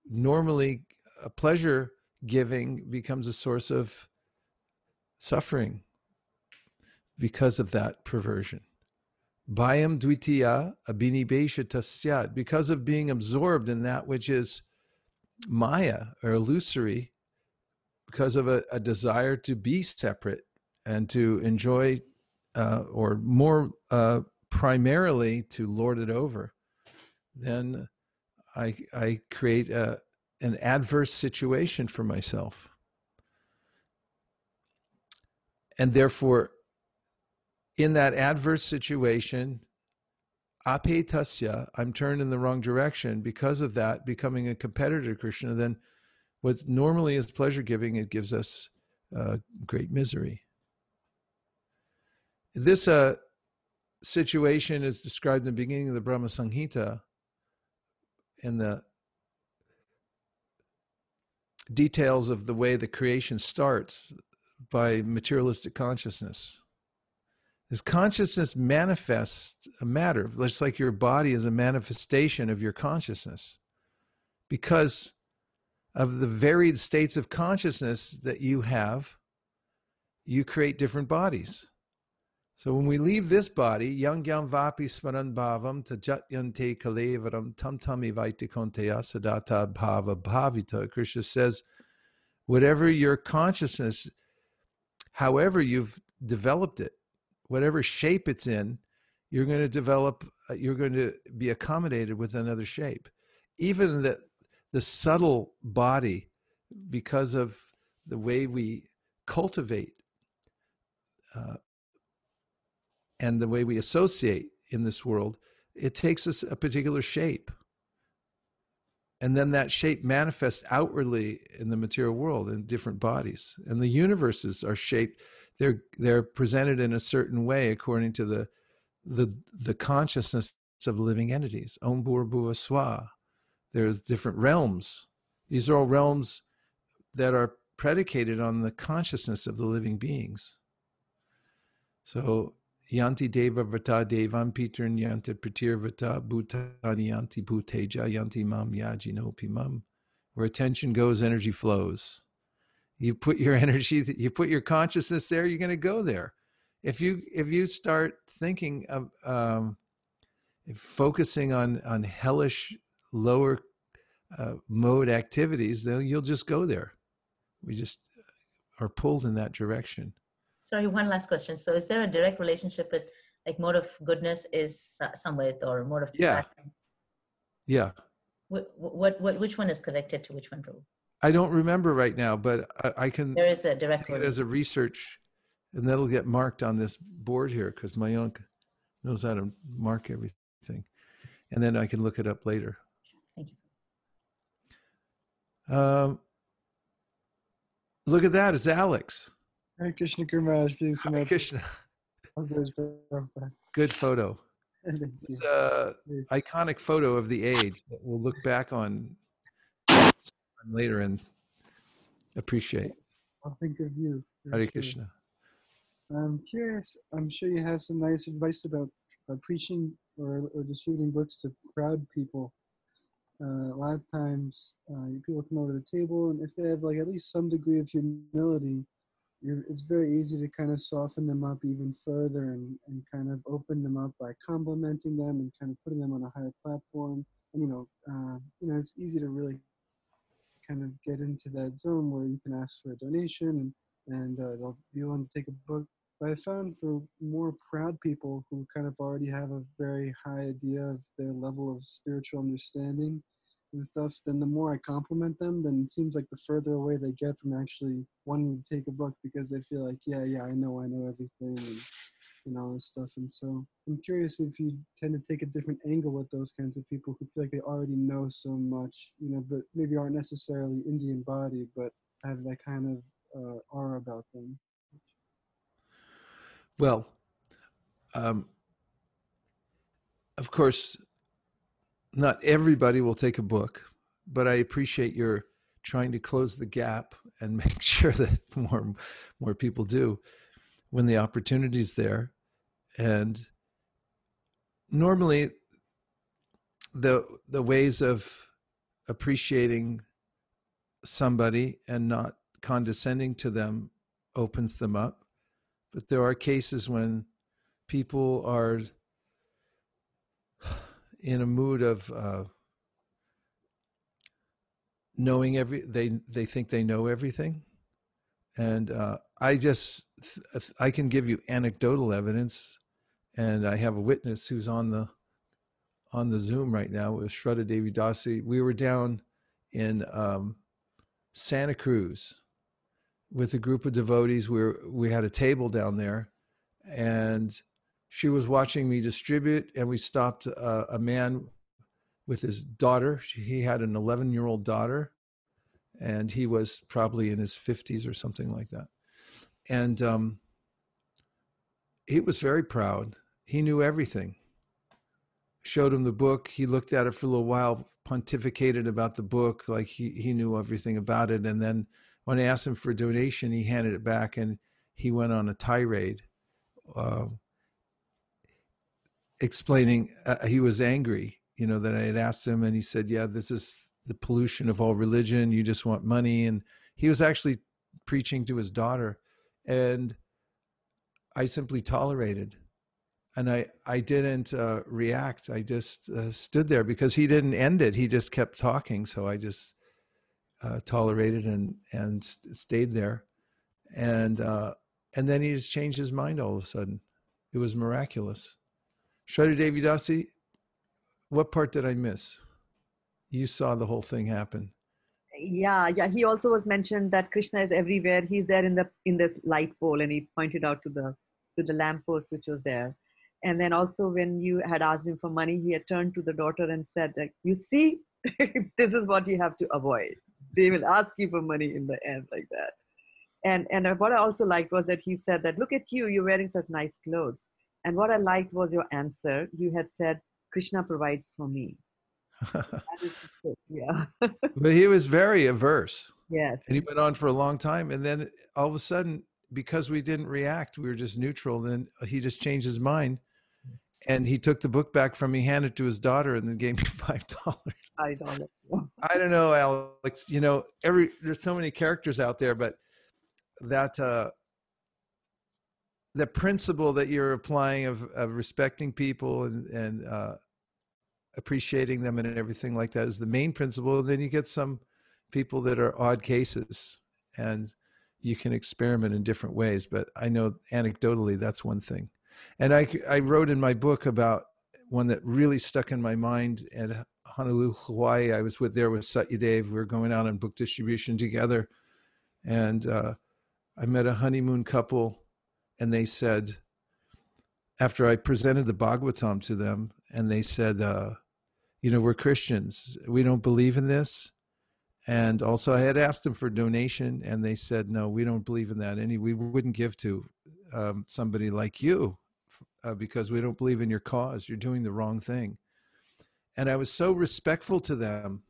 normally a pleasure giving becomes a source of suffering because of that perversion. Bhayam dvitiya abhinibesha tasyat, because of being absorbed in that which is maya or illusory, because of a, a desire to be separate and to enjoy, uh, or more uh, primarily to lord it over, then I, I create a, an adverse situation for myself. And therefore, in that adverse situation, ape tasya, I'm turned in the wrong direction because of that, becoming a competitor to Krishna, then what normally is pleasure giving, it gives us uh, great misery. This uh, situation is described in the beginning of the Brahma Samhita in the details of the way the creation starts by materialistic consciousness. As consciousness manifests a matter, just like your body is a manifestation of your consciousness, because of the varied states of consciousness that you have, you create different bodies. So when we leave this body, yang yang vapi smaran bhavam tajatyante kalevaram tam tami vaitikonteya sadata bhava bhavita. Krishna says, whatever your consciousness, however you've developed it, whatever shape it's in, you're going to develop, uh, you're going to be accommodated with another shape. Even the, the subtle body, because of the way we cultivate uh, and the way we associate in this world, it takes us a particular shape. And then that shape manifests outwardly in the material world in different bodies. And the universes are shaped, they're they're presented in a certain way according to the the the consciousness of living entities. Om Bhur Bhuva Swa. There's different realms. These are all realms that are predicated on the consciousness of the living beings. So Yanti Deva Vrata Devam Pitran Yanti Pratir Vrata Bhutani Yanti Bhuteja Yanti Mam Yajino Pimam. Where attention goes, energy flows. You put your [laughs] energy, you put your consciousness there, you're going to go there. If you if you start thinking of um, focusing on on hellish lower uh, mode activities, then you'll just go there. We just are pulled in that direction. Sorry, one last question. So, is there a direct relationship with like mode of goodness is samvit or mode of Yeah. compassion? Yeah. What, what, what, which one is connected to which one? I don't remember right now, but I, I can There is a direct it as a research, and that'll get marked on this board here because Mayank knows how to mark everything, and then I can look it up later. Thank you. Um, look at that! It's Alex. Hare Krishna being Hare. Krishna. Good photo. [laughs] Thank you. It's Yes. iconic photo of the age that we'll look back on later and appreciate. I'll think of you. Hare sure. Krishna. I'm curious. I'm sure you have some nice advice about uh, preaching or, or distributing books to crowd people. Uh, a lot of times, uh, people come over to the table, and if they have like at least some degree of humility, it's very easy to kind of soften them up even further and, and kind of open them up by complimenting them and kind of putting them on a higher platform. And you know, uh, you know, it's easy to really kind of get into that zone where you can ask for a donation and and uh, they'll be willing to take a book. But I found for more proud people who kind of already have a very high idea of their level of spiritual understanding and stuff, then the more I compliment them, then it seems like the further away they get from actually wanting to take a book because they feel like, yeah, yeah, I know, I know everything and, and all this stuff. And so I'm curious if you tend to take a different angle with those kinds of people who feel like they already know so much, you know, but maybe aren't necessarily Indian body, but have that kind of uh, aura about them. Well, um, of course, not everybody will take a book, but I appreciate your trying to close the gap and [laughs] make sure that more more people do when the opportunity is there. And normally, the the ways of appreciating somebody and not condescending to them opens them up. But there are cases when people are in a mood of uh, knowing every they they think they know everything. And uh, i just i can give you anecdotal evidence and i have a witness who's on the on the zoom right now with shraddha devi dasi. We were down in um, santa cruz with a group of devotees. We we had a table down there and she was watching me distribute and we stopped uh, a man with his daughter. He had an 11 year old daughter and he was probably in his 50s or something like that. And um, he was very proud. He knew everything. Showed him the book. He looked at it for a little while pontificated about the book like he, he knew everything about it. And then when i asked him for a donation he handed it back and he went on a tirade uh, explaining uh, he was angry you know that i had asked him and he said yeah this is the pollution of all religion. You just want money. And he was actually preaching to his daughter and i simply tolerated. And i i didn't uh, react. I just uh, stood there because he didn't end it. He just kept talking. So i just uh, tolerated and and stayed there. And uh, and then he just changed his mind all of a sudden. It was miraculous Shraddha Devi Dasi, what part did I miss? You saw the whole thing happen. Yeah, yeah. He also was mentioned that Krishna is everywhere. He's there in the in this light pole, and he pointed out to the to the lamppost which was there. And then also when you had asked him for money, he had turned to the daughter and said, like, "You see, [laughs] this is what you have to avoid. They will ask you for money in the end, like that." And and what I also liked was that he said that, "Look at you, you're wearing such nice clothes." And what I liked was your answer. You had said, Krishna provides for me. [laughs] yeah. [laughs] but he was very averse. Yes. And he went on for a long time. And then all of a sudden, because we didn't react, we were just neutral. Then he just changed his mind. And he took the book back from me, handed it to his daughter, and then gave me [laughs] five dollars. Five dollars. I don't know, Alex. You know, every there's so many characters out there, but that uh the principle that you're applying of, of respecting people and, and uh, appreciating them and everything like that is the main principle. And then you get some people that are odd cases, and you can experiment in different ways. But I know anecdotally that's one thing. And I, I wrote in my book about one that really stuck in my mind at Honolulu, Hawaii. I was with there with Satyadev. We were going out on book distribution together, and uh, I met a honeymoon couple, and they said, after I presented the Bhagavatam to them, and they said, uh, you know, we're Christians. We don't believe in this. And also, I had asked them for donation, and they said, no, we don't believe in that. Any, we wouldn't give to um, somebody like you uh, because we don't believe in your cause. You're doing the wrong thing. And I was so respectful to them,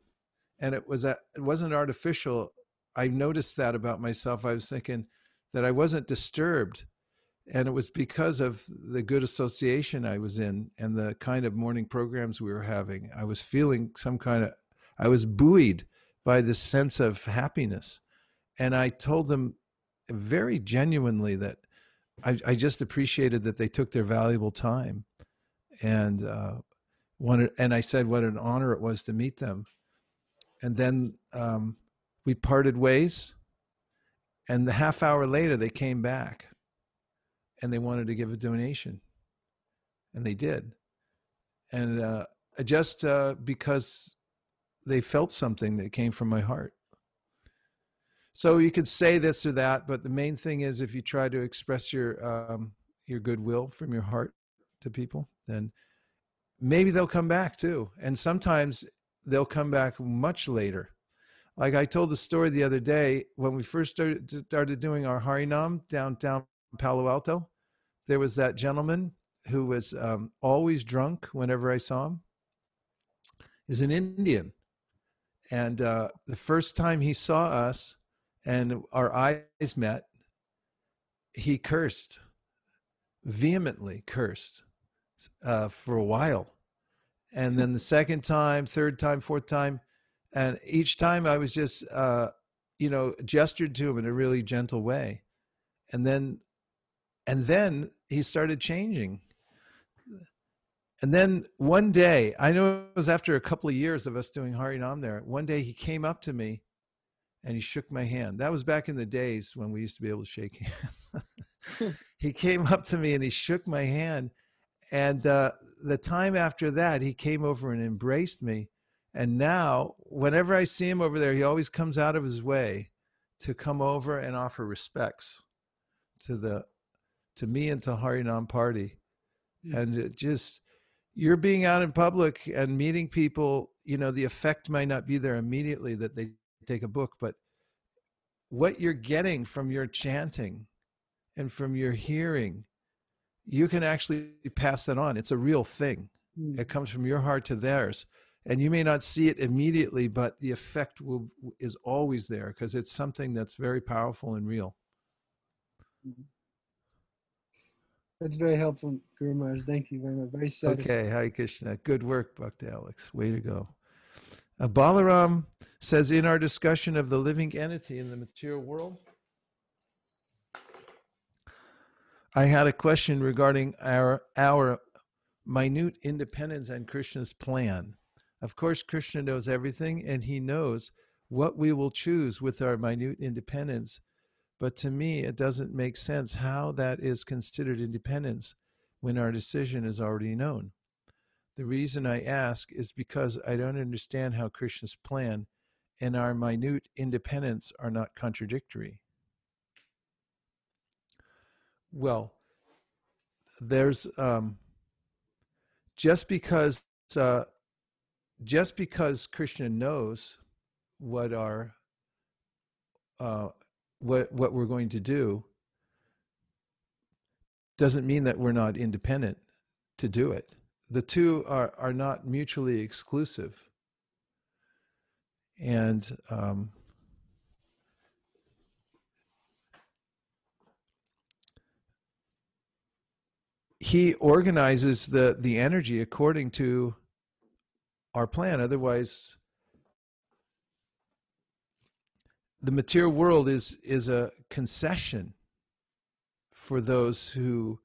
and it was a, it wasn't artificial. I noticed that about myself. I was thinking that I wasn't disturbed, and it was because of the good association I was in and the kind of morning programs we were having. I was feeling some kind of I was buoyed by this sense of happiness, and I told them very genuinely that I, I just appreciated that they took their valuable time and uh, wanted, and I said what an honor it was to meet them. And then um, we parted ways. And the half hour later, they came back and they wanted to give a donation. And they did. And uh, just uh, because they felt something that came from my heart. So you could say this or that, but the main thing is if you try to express your um, your goodwill from your heart to people, then maybe they'll come back too. And sometimes they'll come back much later. Like I told the story the other day when we first started doing our Harinam downtown Palo Alto. There was that gentleman who was um, always drunk whenever I saw him. Is an Indian, and uh, the first time he saw us, and our eyes met, he cursed, vehemently cursed uh, for a while. And then the second time, third time, fourth time, and each time I was just, uh, you know, gestured to him in a really gentle way. And then, and then he started changing. And then one day, I know it was after a couple of years of us doing Harinam there. One day he came up to me and he shook my hand. That was back in the days when we used to be able to shake hands. [laughs] he came up to me and he shook my hand. And uh, the time after that, he came over and embraced me. And now, whenever I see him over there, he always comes out of his way to come over and offer respects to the to me and to Harinam party. And it just you're being out in public and meeting people, you know, the effect might not be there immediately that they take a book, but what you're getting from your chanting and from your hearing, you can actually pass that on. It's a real thing. Mm. It comes from your heart to theirs. And you may not see it immediately, but the effect will is always there because it's something that's very powerful and real. Mm-hmm. That's very helpful, Guru Maharaj. Thank you very much. Very satisfying. Okay, Hari Krishna. Good work, Bhakti Alex. Way to go. Uh, Balaram says in our discussion of the living entity in the material world, I had a question regarding our our minute independence and Krishna's plan. Of course, Krishna knows everything and he knows what we will choose with our minute independence. But to me, it doesn't make sense how that is considered independence when our decision is already known. The reason I ask is because I don't understand how Krishna's plan and our minute independence are not contradictory. Well, there's um, just because uh, just because Krishna knows what our uh, what what we're going to do doesn't mean that we're not independent to do it the two are, are not mutually exclusive. And um, he organizes the, the energy according to our plan. Otherwise, the material world is, is a concession for those who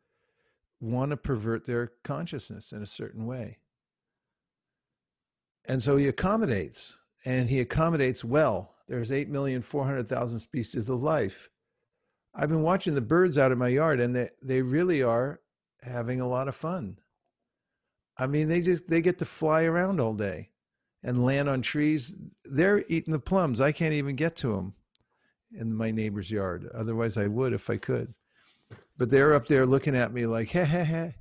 want to pervert their consciousness in a certain way. And so he accommodates, and he accommodates well. There's 8,400,000 species of life. I've been watching the birds out in my yard, and they they really are having a lot of fun. I mean, they just they get to fly around all day and land on trees. They're eating the plums. I can't even get to them in my neighbor's yard. Otherwise, I would if I could. But they're up there looking at me like, "Hey, hey, hey,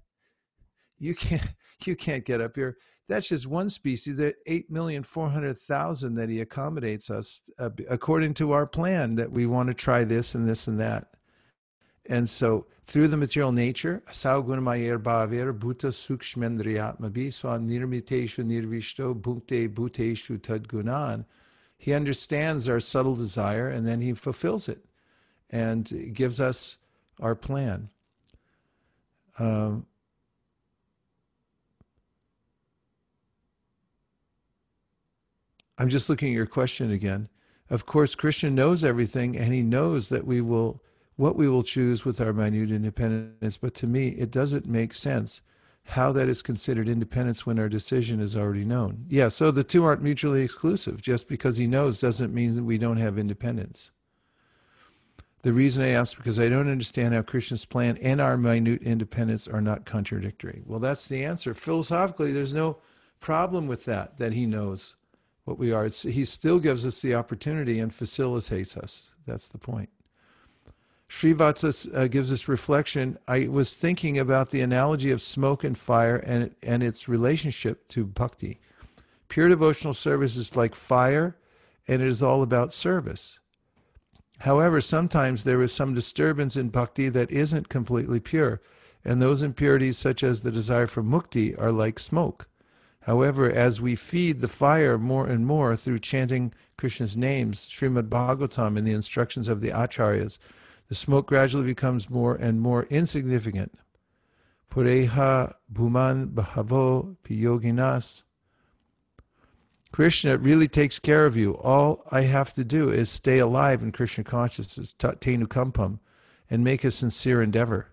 you can't [laughs] you can't get up here." That's just one species. There eight million four hundred thousand that he accommodates us uh, according to our plan that we want to try this and this and that. And so through the material nature, bhavir bhuta sukshmendriyatmabi swa nirvishto bhukte bhuteshu. He understands our subtle desire and then he fulfills it and gives us our plan. Um, I'm just looking at your question again. Of course, Krishna knows everything and he knows that we will what we will choose with our minute independence, but to me it doesn't make sense how that is considered independence when our decision is already known. Yeah, so the two aren't mutually exclusive. Just because he knows doesn't mean that we don't have independence. The reason I ask because I don't understand how Krishna's plan and our minute independence are not contradictory. Well, that's the answer. Philosophically, there's no problem with that, that he knows what we are. It's, he still gives us the opportunity and facilitates us. That's the point. Srivatsa uh, gives us reflection. I was thinking about the analogy of smoke and fire and, and its relationship to bhakti. Pure devotional service is like fire, and it is all about service. However, sometimes there is some disturbance in bhakti that isn't completely pure, and those impurities, such as the desire for mukti, are like smoke. However, as we feed the fire more and more through chanting Krishna's names, Srimad Bhagavatam, and the instructions of the acharyas, the smoke gradually becomes more and more insignificant. Pureha bhuman bahavo piyoginas. Krishna really takes care of you. All I have to do is stay alive in Krishna consciousness, tenu kampam, and make a sincere endeavor.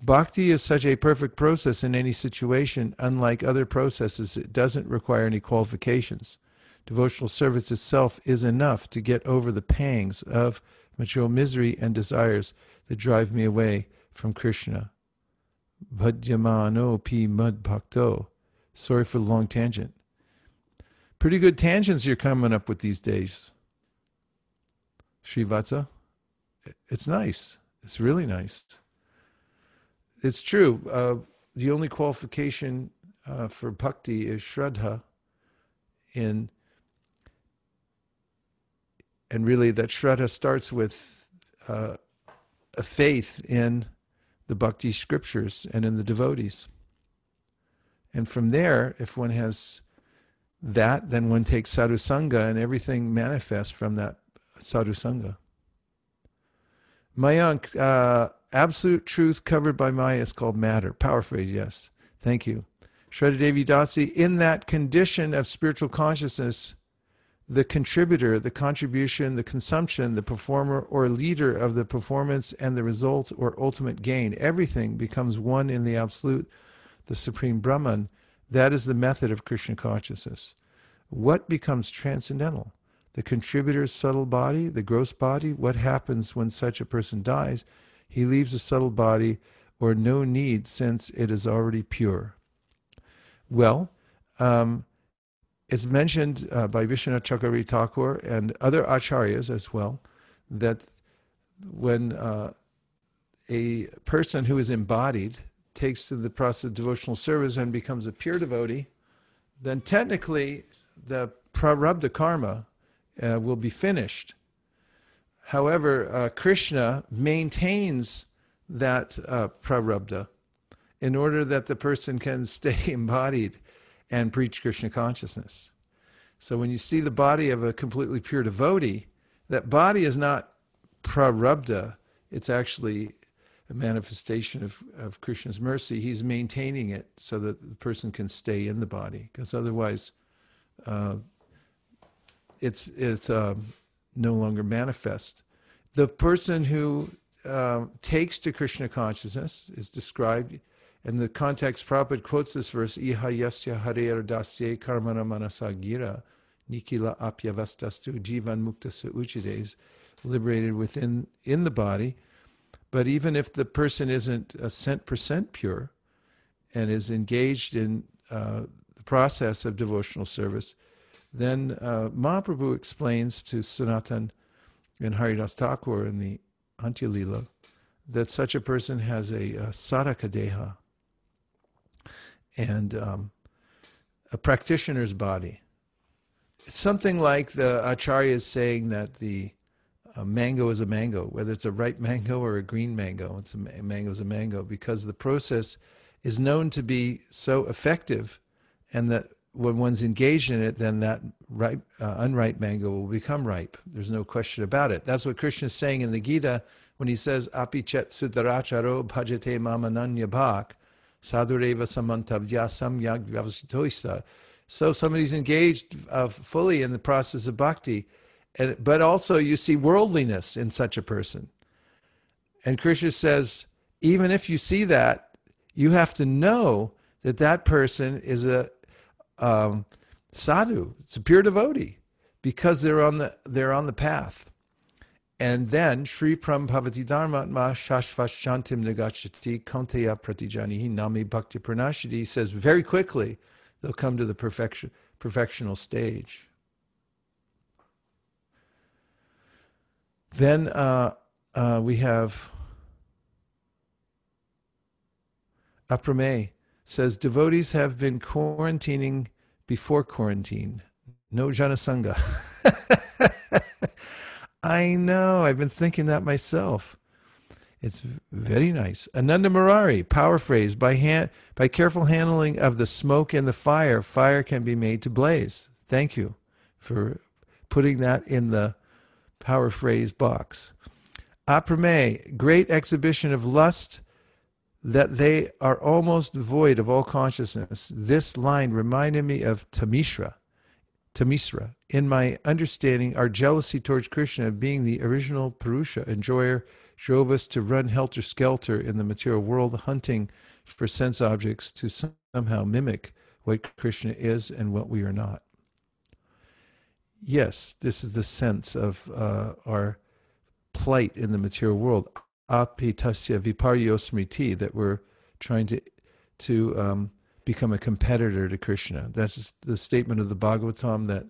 Bhakti is such a perfect process in any situation. Unlike other processes, it doesn't require any qualifications. Devotional service itself is enough to get over the pangs of material misery and desires that drive me away from Krishna. Bhadyamano pi mud. Sorry for the long tangent. Pretty good tangents you're coming up with these days. Srivatsa. It's nice. It's really nice it's true. Uh, the only qualification uh, for bhakti is shraddha, in and really that shraddha starts with uh, a faith in the bhakti scriptures and in the devotees. And from there, if one has that, then one takes sadhusanga and everything manifests from that sadhusanga. Mayank, uh, absolute truth covered by Maya is called matter. Power phrase, yes. Thank you. Shraddha Devi Dasi, in that condition of spiritual consciousness, the contributor, the contribution, the consumption, the performer or leader of the performance and the result or ultimate gain, everything becomes one in the absolute, the supreme Brahman. That is the method of Krishna consciousness. What becomes transcendental? The contributor's subtle body, the gross body? What happens when such a person dies? he leaves a subtle body or no need since it is already pure. Well, um, it's mentioned uh, by Vishwanath Chakravarti Thakur and other acharyas as well that when uh, a person who is embodied takes to the process of devotional service and becomes a pure devotee, then technically the prarabdha karma uh, will be finished. However, uh, Krishna maintains that uh, prarabdha in order that the person can [laughs] stay embodied and preach Krishna consciousness. So when you see the body of a completely pure devotee, that body is not prarabdha, it's actually a manifestation of, of Krishna's mercy. He's maintaining it so that the person can stay in the body, because otherwise uh, it's, it's um, no longer manifest. The person who uh, takes to Krishna consciousness is described in the context. Prabhupada quotes this verse: "Iha yasya harer dasye karmana manasagira nikila apyavastastu jivan muktasa uchides." liberated within in the body. But even if the person isn't a cent percent pure and is engaged in uh, the process of devotional service, then uh, Mahaprabhu explains to Sanatan and Haridas Thakur in the Antya Lila that such a person has a, a sadhaka deha and um, a practitioner's body. It's something like the acharya is saying that the uh, mango is a mango, whether it's a ripe mango or a green mango. It's a mango is a mango because the process is known to be so effective, and that when one's engaged in it, then that ripe, uh, unripe mango will become ripe. There's no question about it. That's what Krishna is saying in the Gita when he says, Api chet sudaracharo bhajate mamananya bhak, sadhureva samantavya samyag vyavasitoista. So somebody's engaged uh, fully in the process of bhakti, and, but also you see worldliness in such a person. And Krishna says, even if you see that, you have to know that that person is a um, sadhu, it's a pure devotee, because they're on the they're on the path. And then Sri Prambhavati Dharmatma Shashvashantim Nagachati Konteya Pratijanihi Nami Bhakti Pranashiti says very quickly they'll come to the perfection perfectional stage. Then uh, uh, we have Aprame says devotees have been quarantining before quarantine. No janasanga. [laughs] I know. I've been thinking that myself. It's very nice. Ananda Murari, power phrase by hand, by careful handling of the smoke and the fire, fire can be made to blaze. Thank you for putting that in the power phrase box. Aprame, great exhibition of lust that they are almost void of all consciousness. This line reminded me of Tamishra. Tamisra. In my understanding, our jealousy towards Krishna being the original Purusha enjoyer drove us to run helter skelter in the material world, hunting for sense objects to somehow mimic what Krishna is and what we are not. Yes, this is the sense of uh, our plight in the material world apitasya viparyosmriti, that we're trying to to um, become a competitor to Krishna. That's the statement of the Bhagavatam that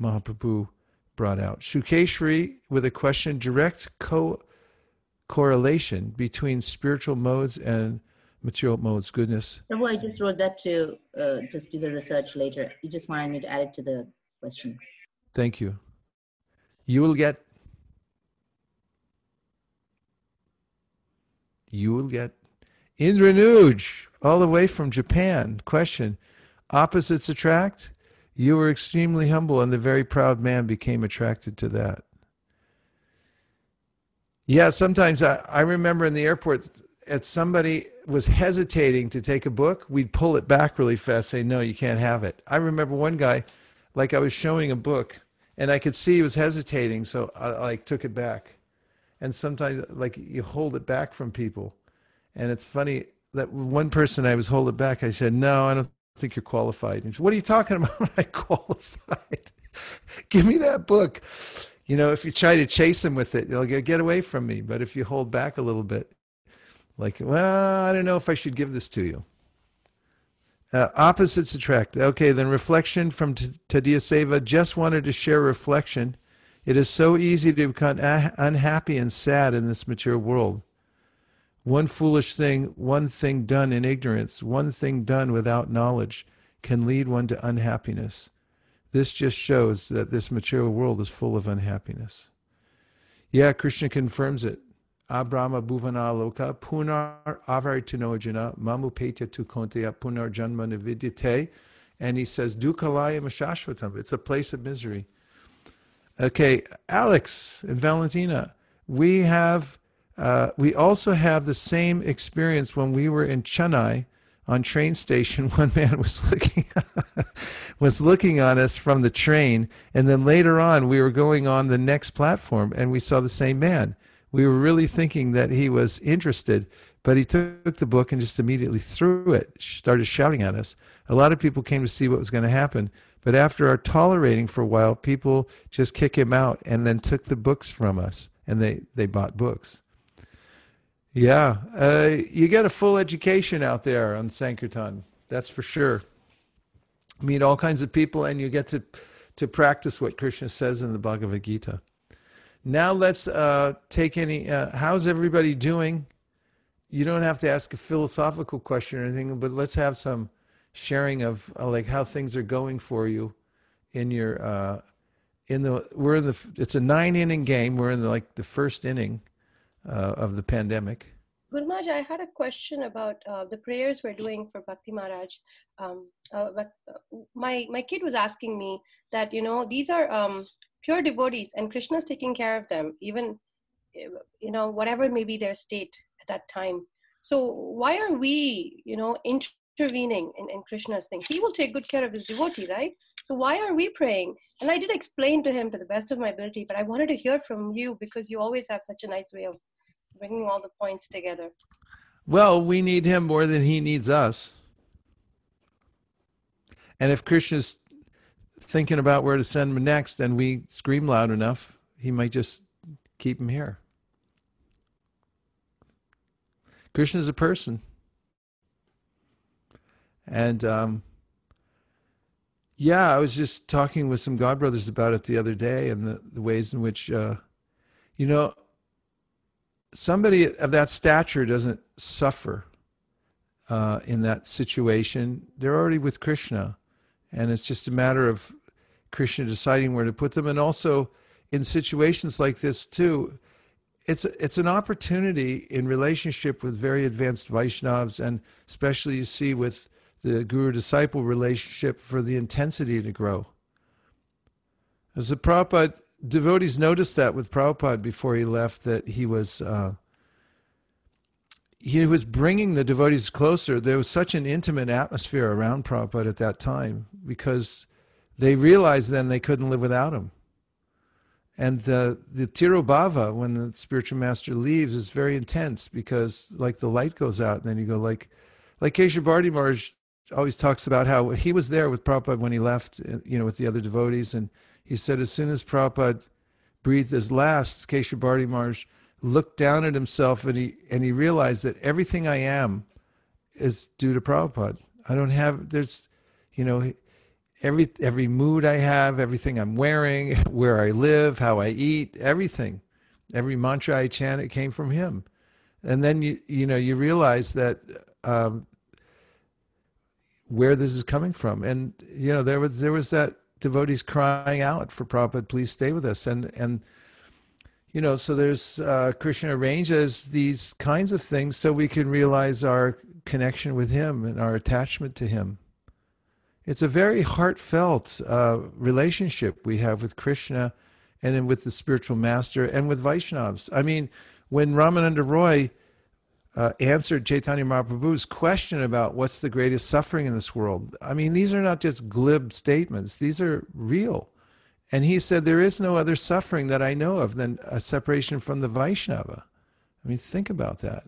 Mahaprabhu brought out. Shukeshri with a question: direct co correlation between spiritual modes and material modes. Goodness. Prabhu, I just wrote that to uh, just do the research later. You just wanted me to add it to the question. Thank you. You will get you will get. Indranuj, all the way from Japan. Question Opposites attract? You were extremely humble, and the very proud man became attracted to that. Yeah, sometimes I, I remember in the airport, if somebody was hesitating to take a book, we'd pull it back really fast, say, No, you can't have it. I remember one guy, like I was showing a book, and I could see he was hesitating, so I like took it back and sometimes like you hold it back from people and it's funny that one person i was holding back. I said no i don't think you're qualified. And said, what are you talking about? [laughs] I qualified. [laughs] Give me that book. You know if you try to chase them with it they'll get, get away from me. But if you hold back a little bit like well i don't know if i should give this to you. Uh, opposites attract. Okay then reflection from T- Tadiya Seva. Just wanted to share reflection. It is so easy to become unhappy and sad in this material world. One foolish thing, one thing done in ignorance, one thing done without knowledge can lead one to unhappiness. This just shows that this material world is full of unhappiness. Yeah, Krishna confirms it. Abrahma bhuvana loka punar avartinojana mamupetya tu punar janma nividyate. And he says, Dukalaya mashashvatam. It's a place of misery. Okay, Alex and Valentina, we have uh, we also have the same experience when we were in Chennai on train station. [laughs] One man was looking [laughs] was looking on us from the train, and then later on we were going on the next platform, and we saw the same man. We were really thinking that he was interested, but he took the book and just immediately threw it, started shouting at us. A lot of people came to see what was going to happen, But after our tolerating for a while, people just kick him out and then took the books from us and they, they bought books. Yeah, uh, you get a full education out there on Sankirtan. That's for sure. Meet all kinds of people and you get to, to practice what Krishna says in the Bhagavad Gita. Now let's uh, take any. Uh, how's everybody doing? You don't have to ask a philosophical question or anything, but let's have some sharing of uh, like how things are going for you in your uh, in the we're in the it's a nine inning game. We're in the, like the first inning uh, of the pandemic. Guru Maharaj, I had a question about uh, the prayers we're doing for Bhakti Maharaj. Um, uh, uh, my my kid was asking me that you know these are um, pure devotees and Krishna's taking care of them, even you know whatever may be their state at that time. So why are we you know intervening in, in Krishna's thing? He will take good care of his devotee, right? So why are we praying? And I did explain to him to the best of my ability, but I wanted to hear from you because you always have such a nice way of bringing all the points together. Well, we need him more than he needs us. And if Krishna's thinking about where to send him next and we scream loud enough, he might just keep him here. Krishna is a person. And um, yeah, I was just talking with some God brothers about it the other day and the, the ways in which, uh, you know, somebody of that stature doesn't suffer uh, in that situation. They're already with Krishna, and it's just a matter of Krishna deciding where to put them. And also, in situations like this too, it's it's an opportunity in relationship with very advanced Vaishnavas, and especially you see with the guru disciple relationship for the intensity to grow. As a Prabhupada devotees noticed that with Prabhupada before he left, that he was uh, he was bringing the devotees closer. There was such an intimate atmosphere around Prabhupada at that time because they realized then they couldn't live without him. And the the tirobhava, when the spiritual master leaves, is very intense because like the light goes out, and then you go like, like Keshav Bharati Maharaj always talks about how he was there with Prabhupada when he left, you know, with the other devotees, and he said, as soon as Prabhupada breathed his last, Keshav Bharati Maharaj looked down at himself and he and he realized that everything I am is due to Prabhupada. I don't have there's you know every every mood I have, everything I'm wearing, where I live, how I eat, everything, every mantra I chant, it came from him. And then you you know you realize that um, where this is coming from, and you know there was there was that devotees crying out for Prabhupada, please stay with us. And, and you know, so there's uh, Krishna arranges these kinds of things so we can realize our connection with Him and our attachment to Him. It's a very heartfelt uh, relationship we have with Krishna and with the spiritual master and with Vaishnavas. I mean, when Ramananda Roy uh, answered Chaitanya Mahaprabhu's question about what's the greatest suffering in this world. I mean, these are not just glib statements, these are real. And he said, There is no other suffering that I know of than a separation from the Vaishnava. I mean, think about that.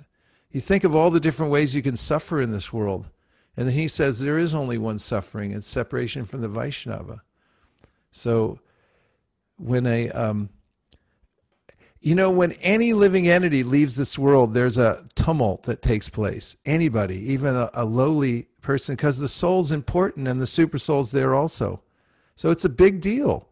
You think of all the different ways you can suffer in this world. And then he says, There is only one suffering, it's separation from the Vaishnava. So when a um, you know, when any living entity leaves this world, there's a tumult that takes place. Anybody, even a, a lowly person, because the soul's important and the super soul's there also. So it's a big deal.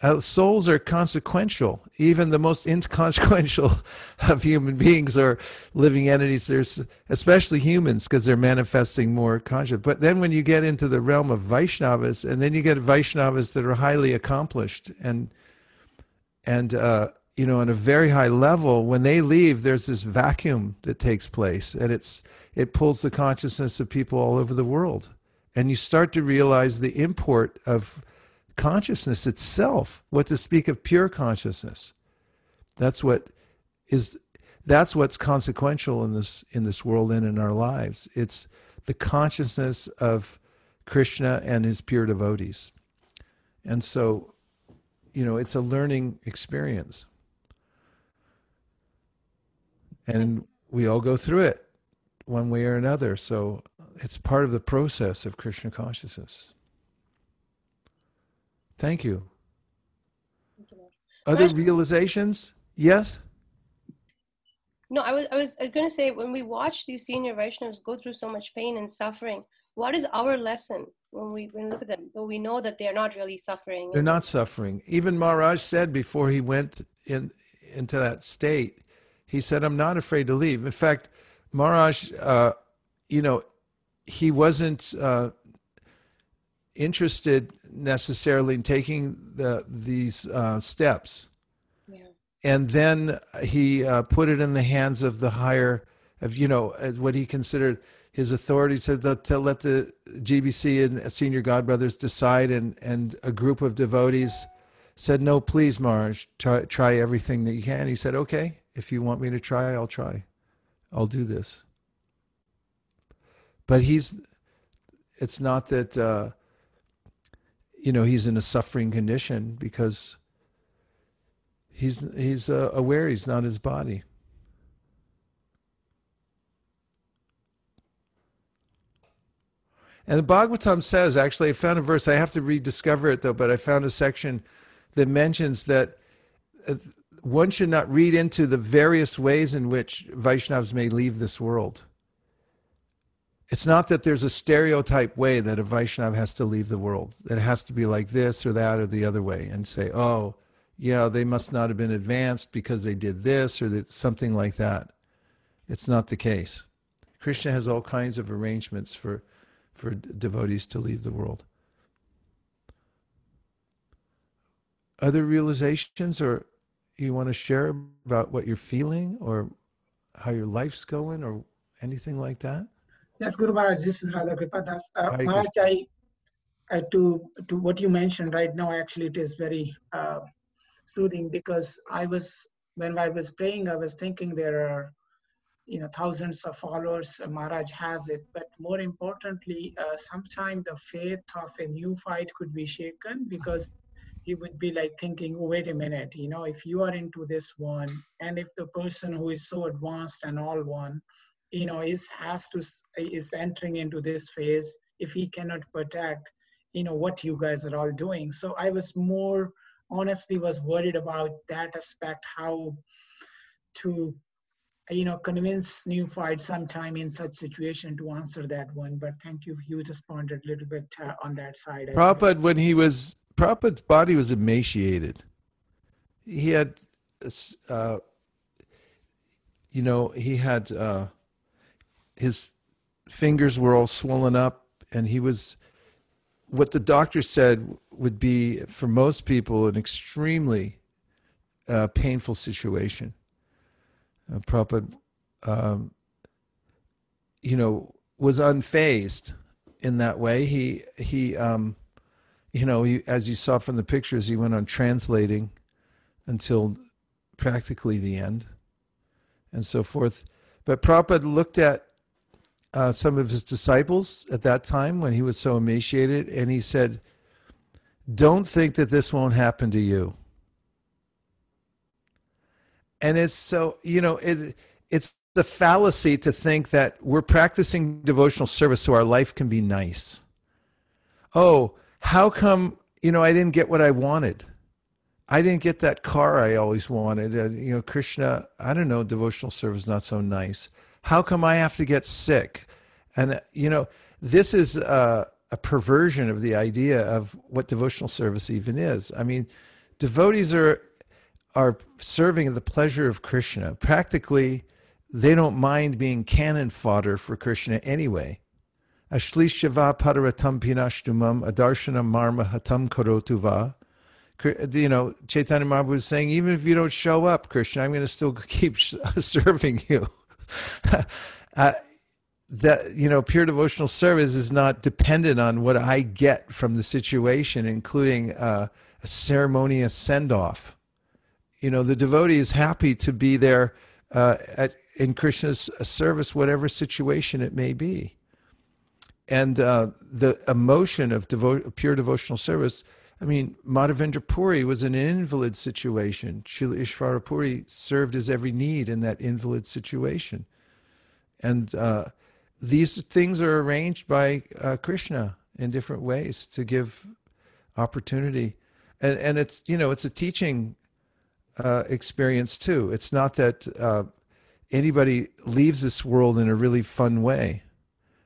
Uh, souls are consequential. Even the most inconsequential [laughs] of human beings are living entities. There's especially humans because they're manifesting more conscious. But then when you get into the realm of Vaishnavas, and then you get Vaishnavas that are highly accomplished and and uh, you know, on a very high level, when they leave, there's this vacuum that takes place, and it's it pulls the consciousness of people all over the world, and you start to realize the import of consciousness itself. What to speak of pure consciousness? That's what is that's what's consequential in this in this world and in our lives. It's the consciousness of Krishna and his pure devotees. And so, you know, it's a learning experience and we all go through it one way or another. So it's part of the process of Krishna consciousness. Thank you. Thank you, Other realizations? Yes? No, I was I was going to say when we watch these senior Vaishnavas go through so much pain and suffering, what is our lesson when we when we look at them? Though we know that they are not really suffering. They're not suffering. Even Maharaj said before he went in into that state, he said, "I'm not afraid to leave." In fact, Maharaj, uh, you know, he wasn't uh, interested necessarily in taking the these uh, steps, Yeah. and then he uh, put it in the hands of the higher, of you know, what he considered his authority said that to let the GBC and senior godbrothers decide, and and a group of devotees said, "No, please, Maharaj, try try everything that you can." He said, "Okay, if you want me to try, I'll try. I'll do this." But he's, it's not that, uh, you know, he's in a suffering condition because he's he's uh, aware he's not his body. And the Bhagavatam says, actually, I found a verse, I have to rediscover it though, but I found a section that mentions that uh, one should not read into the various ways in which Vaishnavas may leave this world. It's not that there's a stereotype way that a Vaishnav has to leave the world, that it has to be like this or that or the other way, and say, oh, yeah, they must not have been advanced because they did this or that, something like that. It's not the case. Krishna has all kinds of arrangements for for devotees to leave the world. Other realizations, or you want to share about what you're feeling, or how your life's going, or anything like that? Yes, Guru Maharaj, this is Radha Kripadas. Uh, Maharaj, I, I, to, to what you mentioned right now, actually, it is very uh, soothing because I was, when I was praying, I was thinking there are, you know, thousands of followers, uh, Maharaj has it, but more importantly, uh, sometimes the faith of a neophyte could be shaken because he would be like thinking, oh, wait a minute, you know, if you are into this one, and if the person who is so advanced and all one, you know is has to is entering into this phase if he cannot protect you know what you guys are all doing. So i was more honestly was worried about that aspect how to you know convince neophyte sometime in such situation to answer that one. But thank you you just responded a little bit uh, on that side Prabhupada, when he was, Prabhupada's body was emaciated. He had, uh, you know, he had, uh, his fingers were all swollen up, and he was, what the doctor said would be, for most people, an extremely uh, painful situation. Uh, Prabhupada, um, you know, was unfazed in that way. He, he, um, you know, he, as you saw from the pictures, he went on translating until practically the end and so forth. But Prabhupada looked at uh, some of his disciples at that time when he was so emaciated, and he said, Don't think that this won't happen to you. And it's so, you know, it, it's the fallacy to think that we're practicing devotional service so our life can be nice. Oh, how come, you know, I didn't get what I wanted? I didn't get that car I always wanted. Uh, you know, Krishna, I don't know, devotional service not so nice. How come I have to get sick? And, uh, you know, this is a, a perversion of the idea of what devotional service even is. I mean, devotees are are serving the pleasure of Krishna. Practically, they don't mind being cannon fodder for Krishna anyway. Ashlishava padaratam pinashtumam adarshana marma hatam karotuva. You know, Chaitanya Mahaprabhu was saying, even if you don't show up, Krishna, I'm going to still [laughs] keep [laughs] serving you. [laughs] uh, that you know, pure devotional service is not dependent on what I get from the situation, including uh, a ceremonious send off. You know, the devotee is happy to be there uh, at in Krishna's service, whatever situation it may be. And uh, the emotion of devo- pure devotional service. I mean, Madhavendra Puri was in an invalid situation. Srila Ishvara Puri served his every need in that invalid situation. And uh, these things are arranged by uh, Krishna in different ways to give opportunity. and and it's you know it's a teaching uh, experience too. It's not that uh, anybody leaves this world in a really fun way.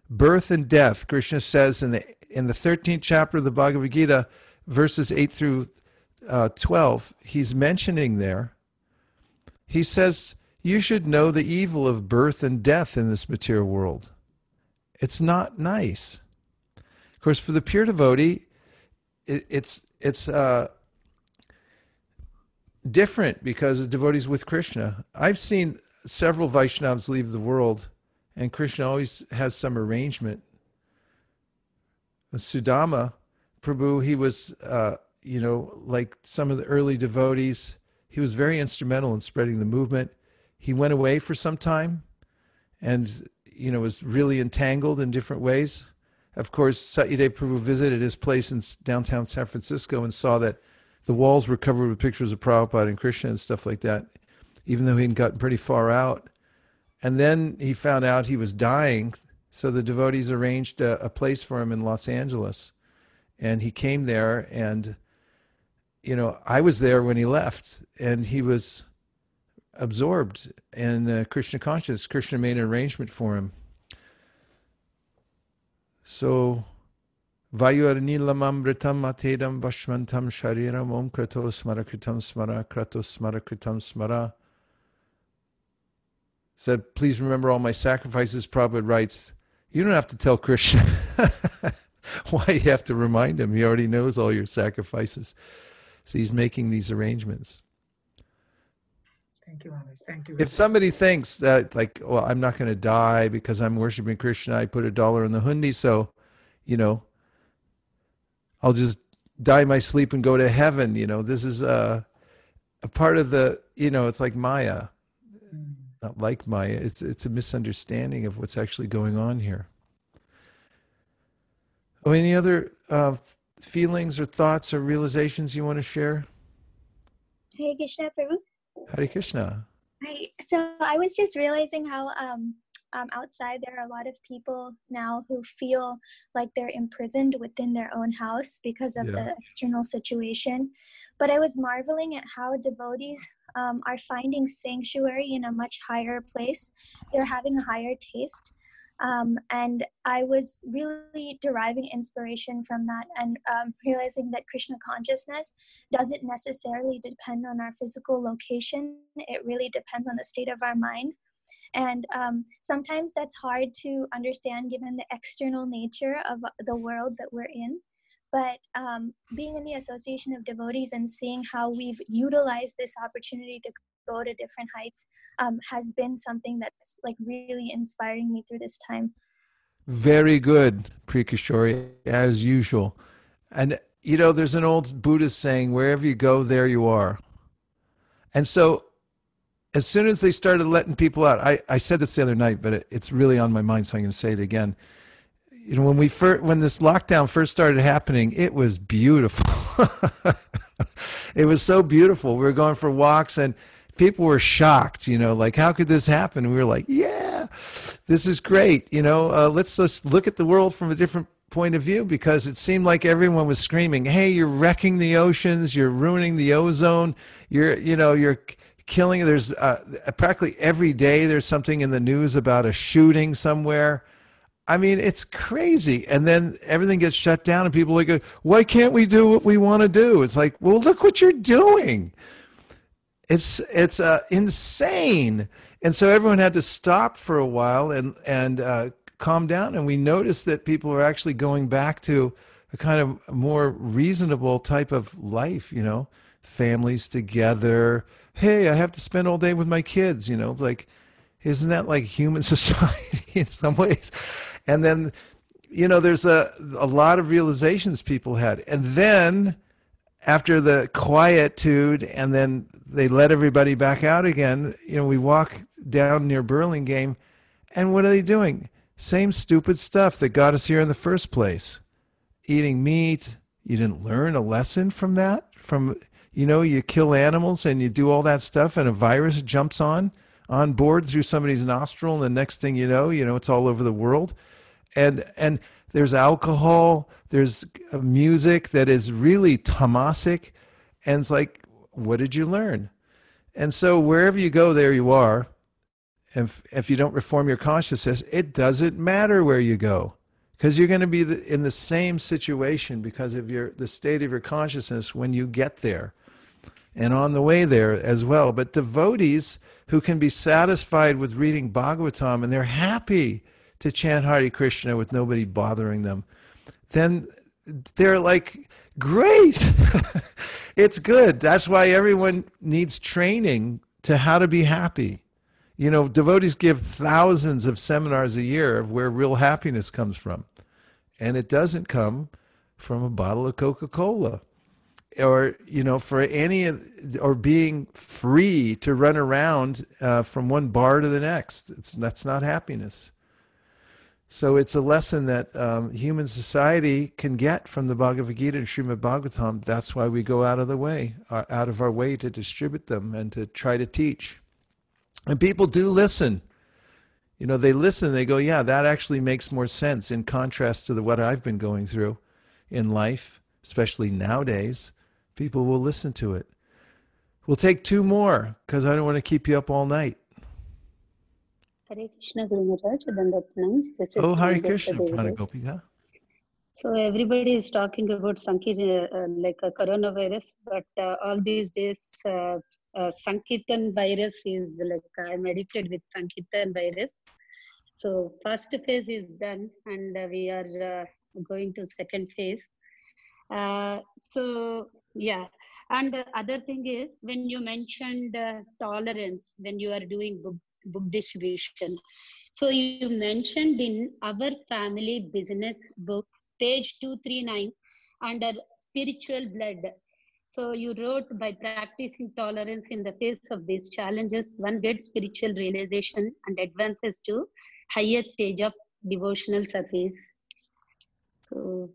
Birth and death, Krishna says in the in the thirteenth chapter of the Bhagavad Gita, verses eight through uh, twelve. He's mentioning there. He says you should know the evil of birth and death in this material world. It's not nice. Of course, for the pure devotee, it, it's it's uh, different because the devotees with Krishna. I've seen several Vaishnavas leave the world, and Krishna always has some arrangement. Sudama Prabhu, he was, uh, you know, like some of the early devotees, he was very instrumental in spreading the movement. He went away for some time and, you know, was really entangled in different ways. Of course, Satyadev Prabhu visited his place in downtown San Francisco and saw that the walls were covered with pictures of Prabhupada and Krishna and stuff like that, even though he'd gotten pretty far out. And then he found out he was dying, so the devotees arranged a, a place for him in Los Angeles. And he came there, and, you know, I was there when he left, and he was absorbed in uh, Krishna consciousness. Krishna made an arrangement for him. So, Vayurnilamamritam atedam vashmantam shariram om krato smara kritam smara krato smara kritam smara. Said, please remember all my sacrifices. Prabhupada writes, you don't have to tell Krishna [laughs] why you have to remind him. He already knows all your sacrifices. So he's making these arrangements. Thank you, Maharaj. Thank you. If somebody thinks that, like, well, I'm not going to die because I'm worshiping Krishna, I put a dollar in the hundi, so, you know, I'll just die in my sleep and go to heaven. You know, this is a, a part of the, you know, it's like Maya, not like Maya. It's it's a misunderstanding of what's actually going on here. Oh, any other uh, feelings or thoughts or realizations you want to share? Hare Krishna Prabhu. Hare Krishna. Right. So I was just realizing how um, um, outside there are a lot of people now who feel like they're imprisoned within their own house because of Yeah. the external situation. But I was marveling at how devotees um, are finding sanctuary in a much higher place. They're having a higher taste. Um, and I was really deriving inspiration from that and um, realizing that Krishna consciousness doesn't necessarily depend on our physical location. It really depends on the state of our mind. And um, sometimes that's hard to understand given the external nature of the world that we're in. But um, being in the association of devotees and seeing how we've utilized this opportunity to go to different heights um, has been something that's like really inspiring me through this time. Very good, Prikishori, as usual. And, you know, there's an old Buddhist saying, wherever you go, there you are. And so, as soon as they started letting people out, I, I said this the other night, but it, it's really on my mind, so I'm going to say it again. You know, when we first, when this lockdown first started happening, it was beautiful. [laughs] it was so beautiful. We were going for walks and people were shocked, you know, like, how could this happen? we were like, yeah, this is great. You know, uh, let's, let's look at the world from a different point of view because it seemed like everyone was screaming, hey, you're wrecking the oceans, you're ruining the ozone, you're, you know, you're killing. There's uh, practically every day there's something in the news about a shooting somewhere. I mean, it's crazy. And then everything gets shut down, and people are like, why can't we do what we want to do? It's like, well, look what you're doing. It's it's uh, insane. And so everyone had to stop for a while and and uh, calm down. And we noticed that people are actually going back to a kind of more reasonable type of life. You know, families together. Hey, I have to spend all day with my kids. You know, like isn't that like human [laughs] society in some ways? And then, you know, there's a a lot of realizations people had, and then after the quietude, and then they let everybody back out again. You know, we walk down near Burlingame, and what are they doing? Same stupid stuff that got us here in the first place. Eating meat. You didn't learn a lesson from that. From you know, you kill animals and you do all that stuff, and a virus jumps on on board through somebody's nostril, and the next thing you know, you know, it's all over the world. And and there's alcohol, there's music that is really tamasic. And it's like, what did you learn? And so wherever you go, there you are. If, if you don't reform your consciousness, it doesn't matter where you go because you're going to be in the same situation because of your the state of your consciousness when you get there and on the way there as well. But devotees who can be satisfied with reading Bhagavatam and they're happy to chant Hare Krishna with nobody bothering them, then they're like, great, [laughs] it's good. That's why everyone needs training to how to be happy. You know, devotees give thousands of seminars a year of where real happiness comes from. And it doesn't come from a bottle of Coca Cola or you know for any or being free to run around uh, from one bar to the next it's that's not happiness so it's a lesson that um, human society can get from the bhagavad gita and srimad bhagavatam that's why we go out of the way uh, out of our way to distribute them and to try to teach and people do listen you know they listen they go yeah that actually makes more sense in contrast to the, what i've been going through in life especially nowadays people will listen to it. We'll take two more because I don't want to keep you up all night. Hare Krishna Guru Maharaj, Dandatnams. This is Oh, Hare Krishna. So everybody is talking about Sankirtan, uh, like a coronavirus, but uh, all these days, uh, uh, Sankirtan virus is like I'm addicted with Sankirtan virus. So first phase is done, and uh, we are uh, going to second phase. Uh, so yeah, and the other thing is when you mentioned uh, tolerance when you are doing book, distribution. So you mentioned in our family business book, page 239, under spiritual blood. So you wrote by practicing tolerance in the face of these challenges, one gets spiritual realization and advances to higher stage of devotional service. So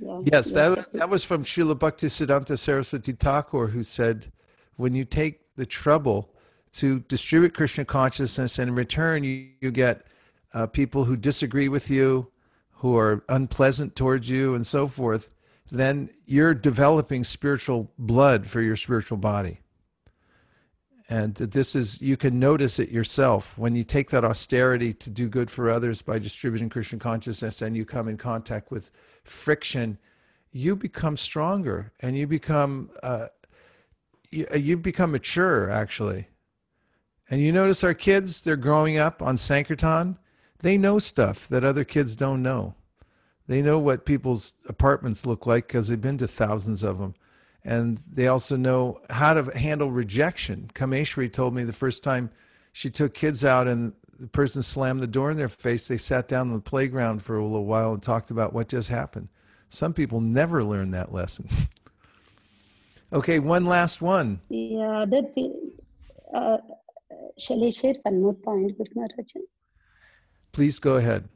yeah. Yes, yes, that, that was from Srila Bhaktisiddhanta Saraswati Thakur, who said, when you take the trouble to distribute Krishna consciousness, and in return, you, you get uh, people who disagree with you, who are unpleasant towards you, and so forth, then you're developing spiritual blood for your spiritual body. And this is, you can notice it yourself when you take that austerity to do good for others by distributing Krishna consciousness and you come in contact with friction, you become stronger and you become, uh, you, you become mature actually. And you notice our kids, they're growing up on Sankirtan, they know stuff that other kids don't know. They know what people's apartments look like because they've been to thousands of them and they also know how to handle rejection. Kameshwari told me the first time she took kids out and the person slammed the door in their face, they sat down on the playground for a little while and talked about what just happened. Some people never learn that lesson. [laughs] okay, one last one. Yeah, that uh, shall I share one more point, Guru Maharaj? Please go ahead.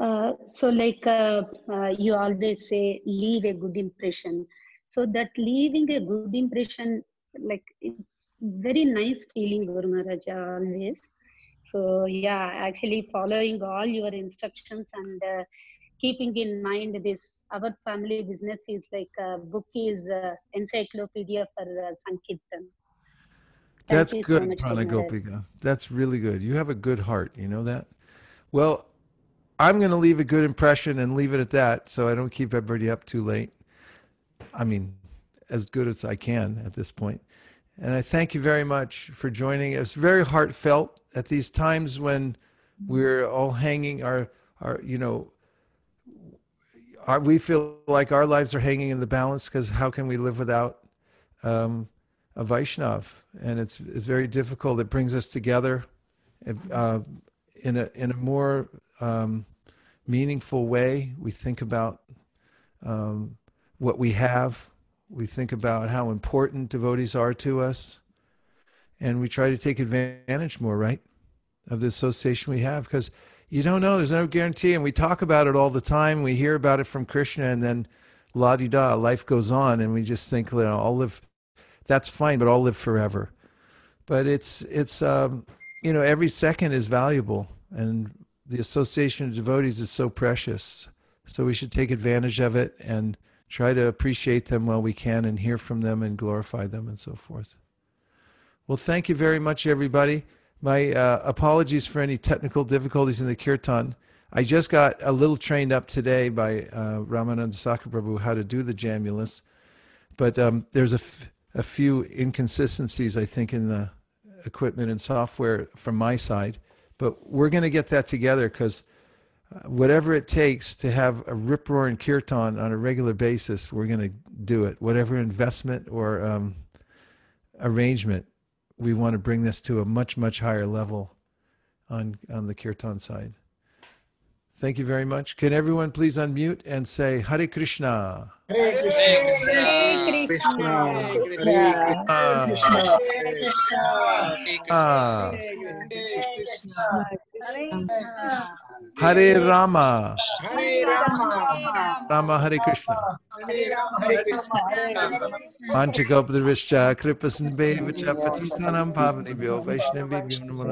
Uh, so like uh, uh, you always say leave a good impression so that leaving a good impression like it's very nice feeling Guru Maharaja always so yeah actually following all your instructions and uh, keeping in mind this our family business is like a book is uh, encyclopedia for uh, sankirtan That's so good, Maharaj. Pranagopika. That's really good. You have a good heart. You know that? Well, I'm going to leave a good impression and leave it at that so I don't keep everybody up too late. I mean, as good as I can at this point. And I thank you very much for joining. It's very heartfelt at these times when we're all hanging our, our you know, our, we feel like our lives are hanging in the balance because how can we live without um, a Vaishnav? And it's, it's very difficult. It brings us together uh, in a in a more um, meaningful way. We think about um, what we have. We think about how important devotees are to us, and we try to take advantage more, right, of the association we have because you don't know. There's no guarantee, and we talk about it all the time. We hear about it from Krishna, and then la di da, life goes on, and we just think, you know, I'll live. That's fine, but I'll live forever. But it's it's um, you know every second is valuable, and the association of devotees is so precious. So we should take advantage of it and try to appreciate them while we can and hear from them and glorify them and so forth. Well, thank you very much, everybody. My uh, apologies for any technical difficulties in the kirtan. I just got a little trained up today by uh, Ramananda Sakraprabhu how to do the Jamulus, but um, there's a, f- a few inconsistencies, I think, in the equipment and software from my side. But we're going to get that together because whatever it takes to have a rip roaring kirtan on a regular basis, we're going to do it. Whatever investment or um, arrangement, we want to bring this to a much, much higher level on, on the kirtan side. Thank you very much. Can everyone please unmute and say Hare Krishna? Hare Krishna. Hare Krishna. Hare Krishna. Ah. Hare Krishna. Ah. Krishna. Hare Rama. Hare Rama. Rama Hare Krishna. Hare Rama. Hare Krishna. Hare Rama. Panchakopadavischa kripasanbevacha patitanam pavanebhyo vaishnavebhyo namo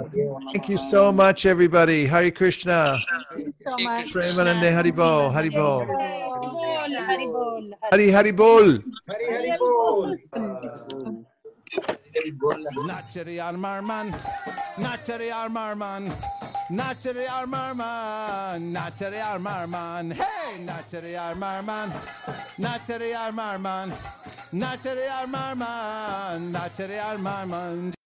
Thank you so much, everybody. Hare Krishna. Thank you so much. Premanande Haribol. Haribol. Hari Hari bol, Hari Haribol. Hare Hare Bol. Nachari Armarman, Nachari Armarman, Nachari Armarman, Nachari Armarman, hey, Nachari Armarman, Nachari Armarman, Nachari Armarman, Nachari Armarman.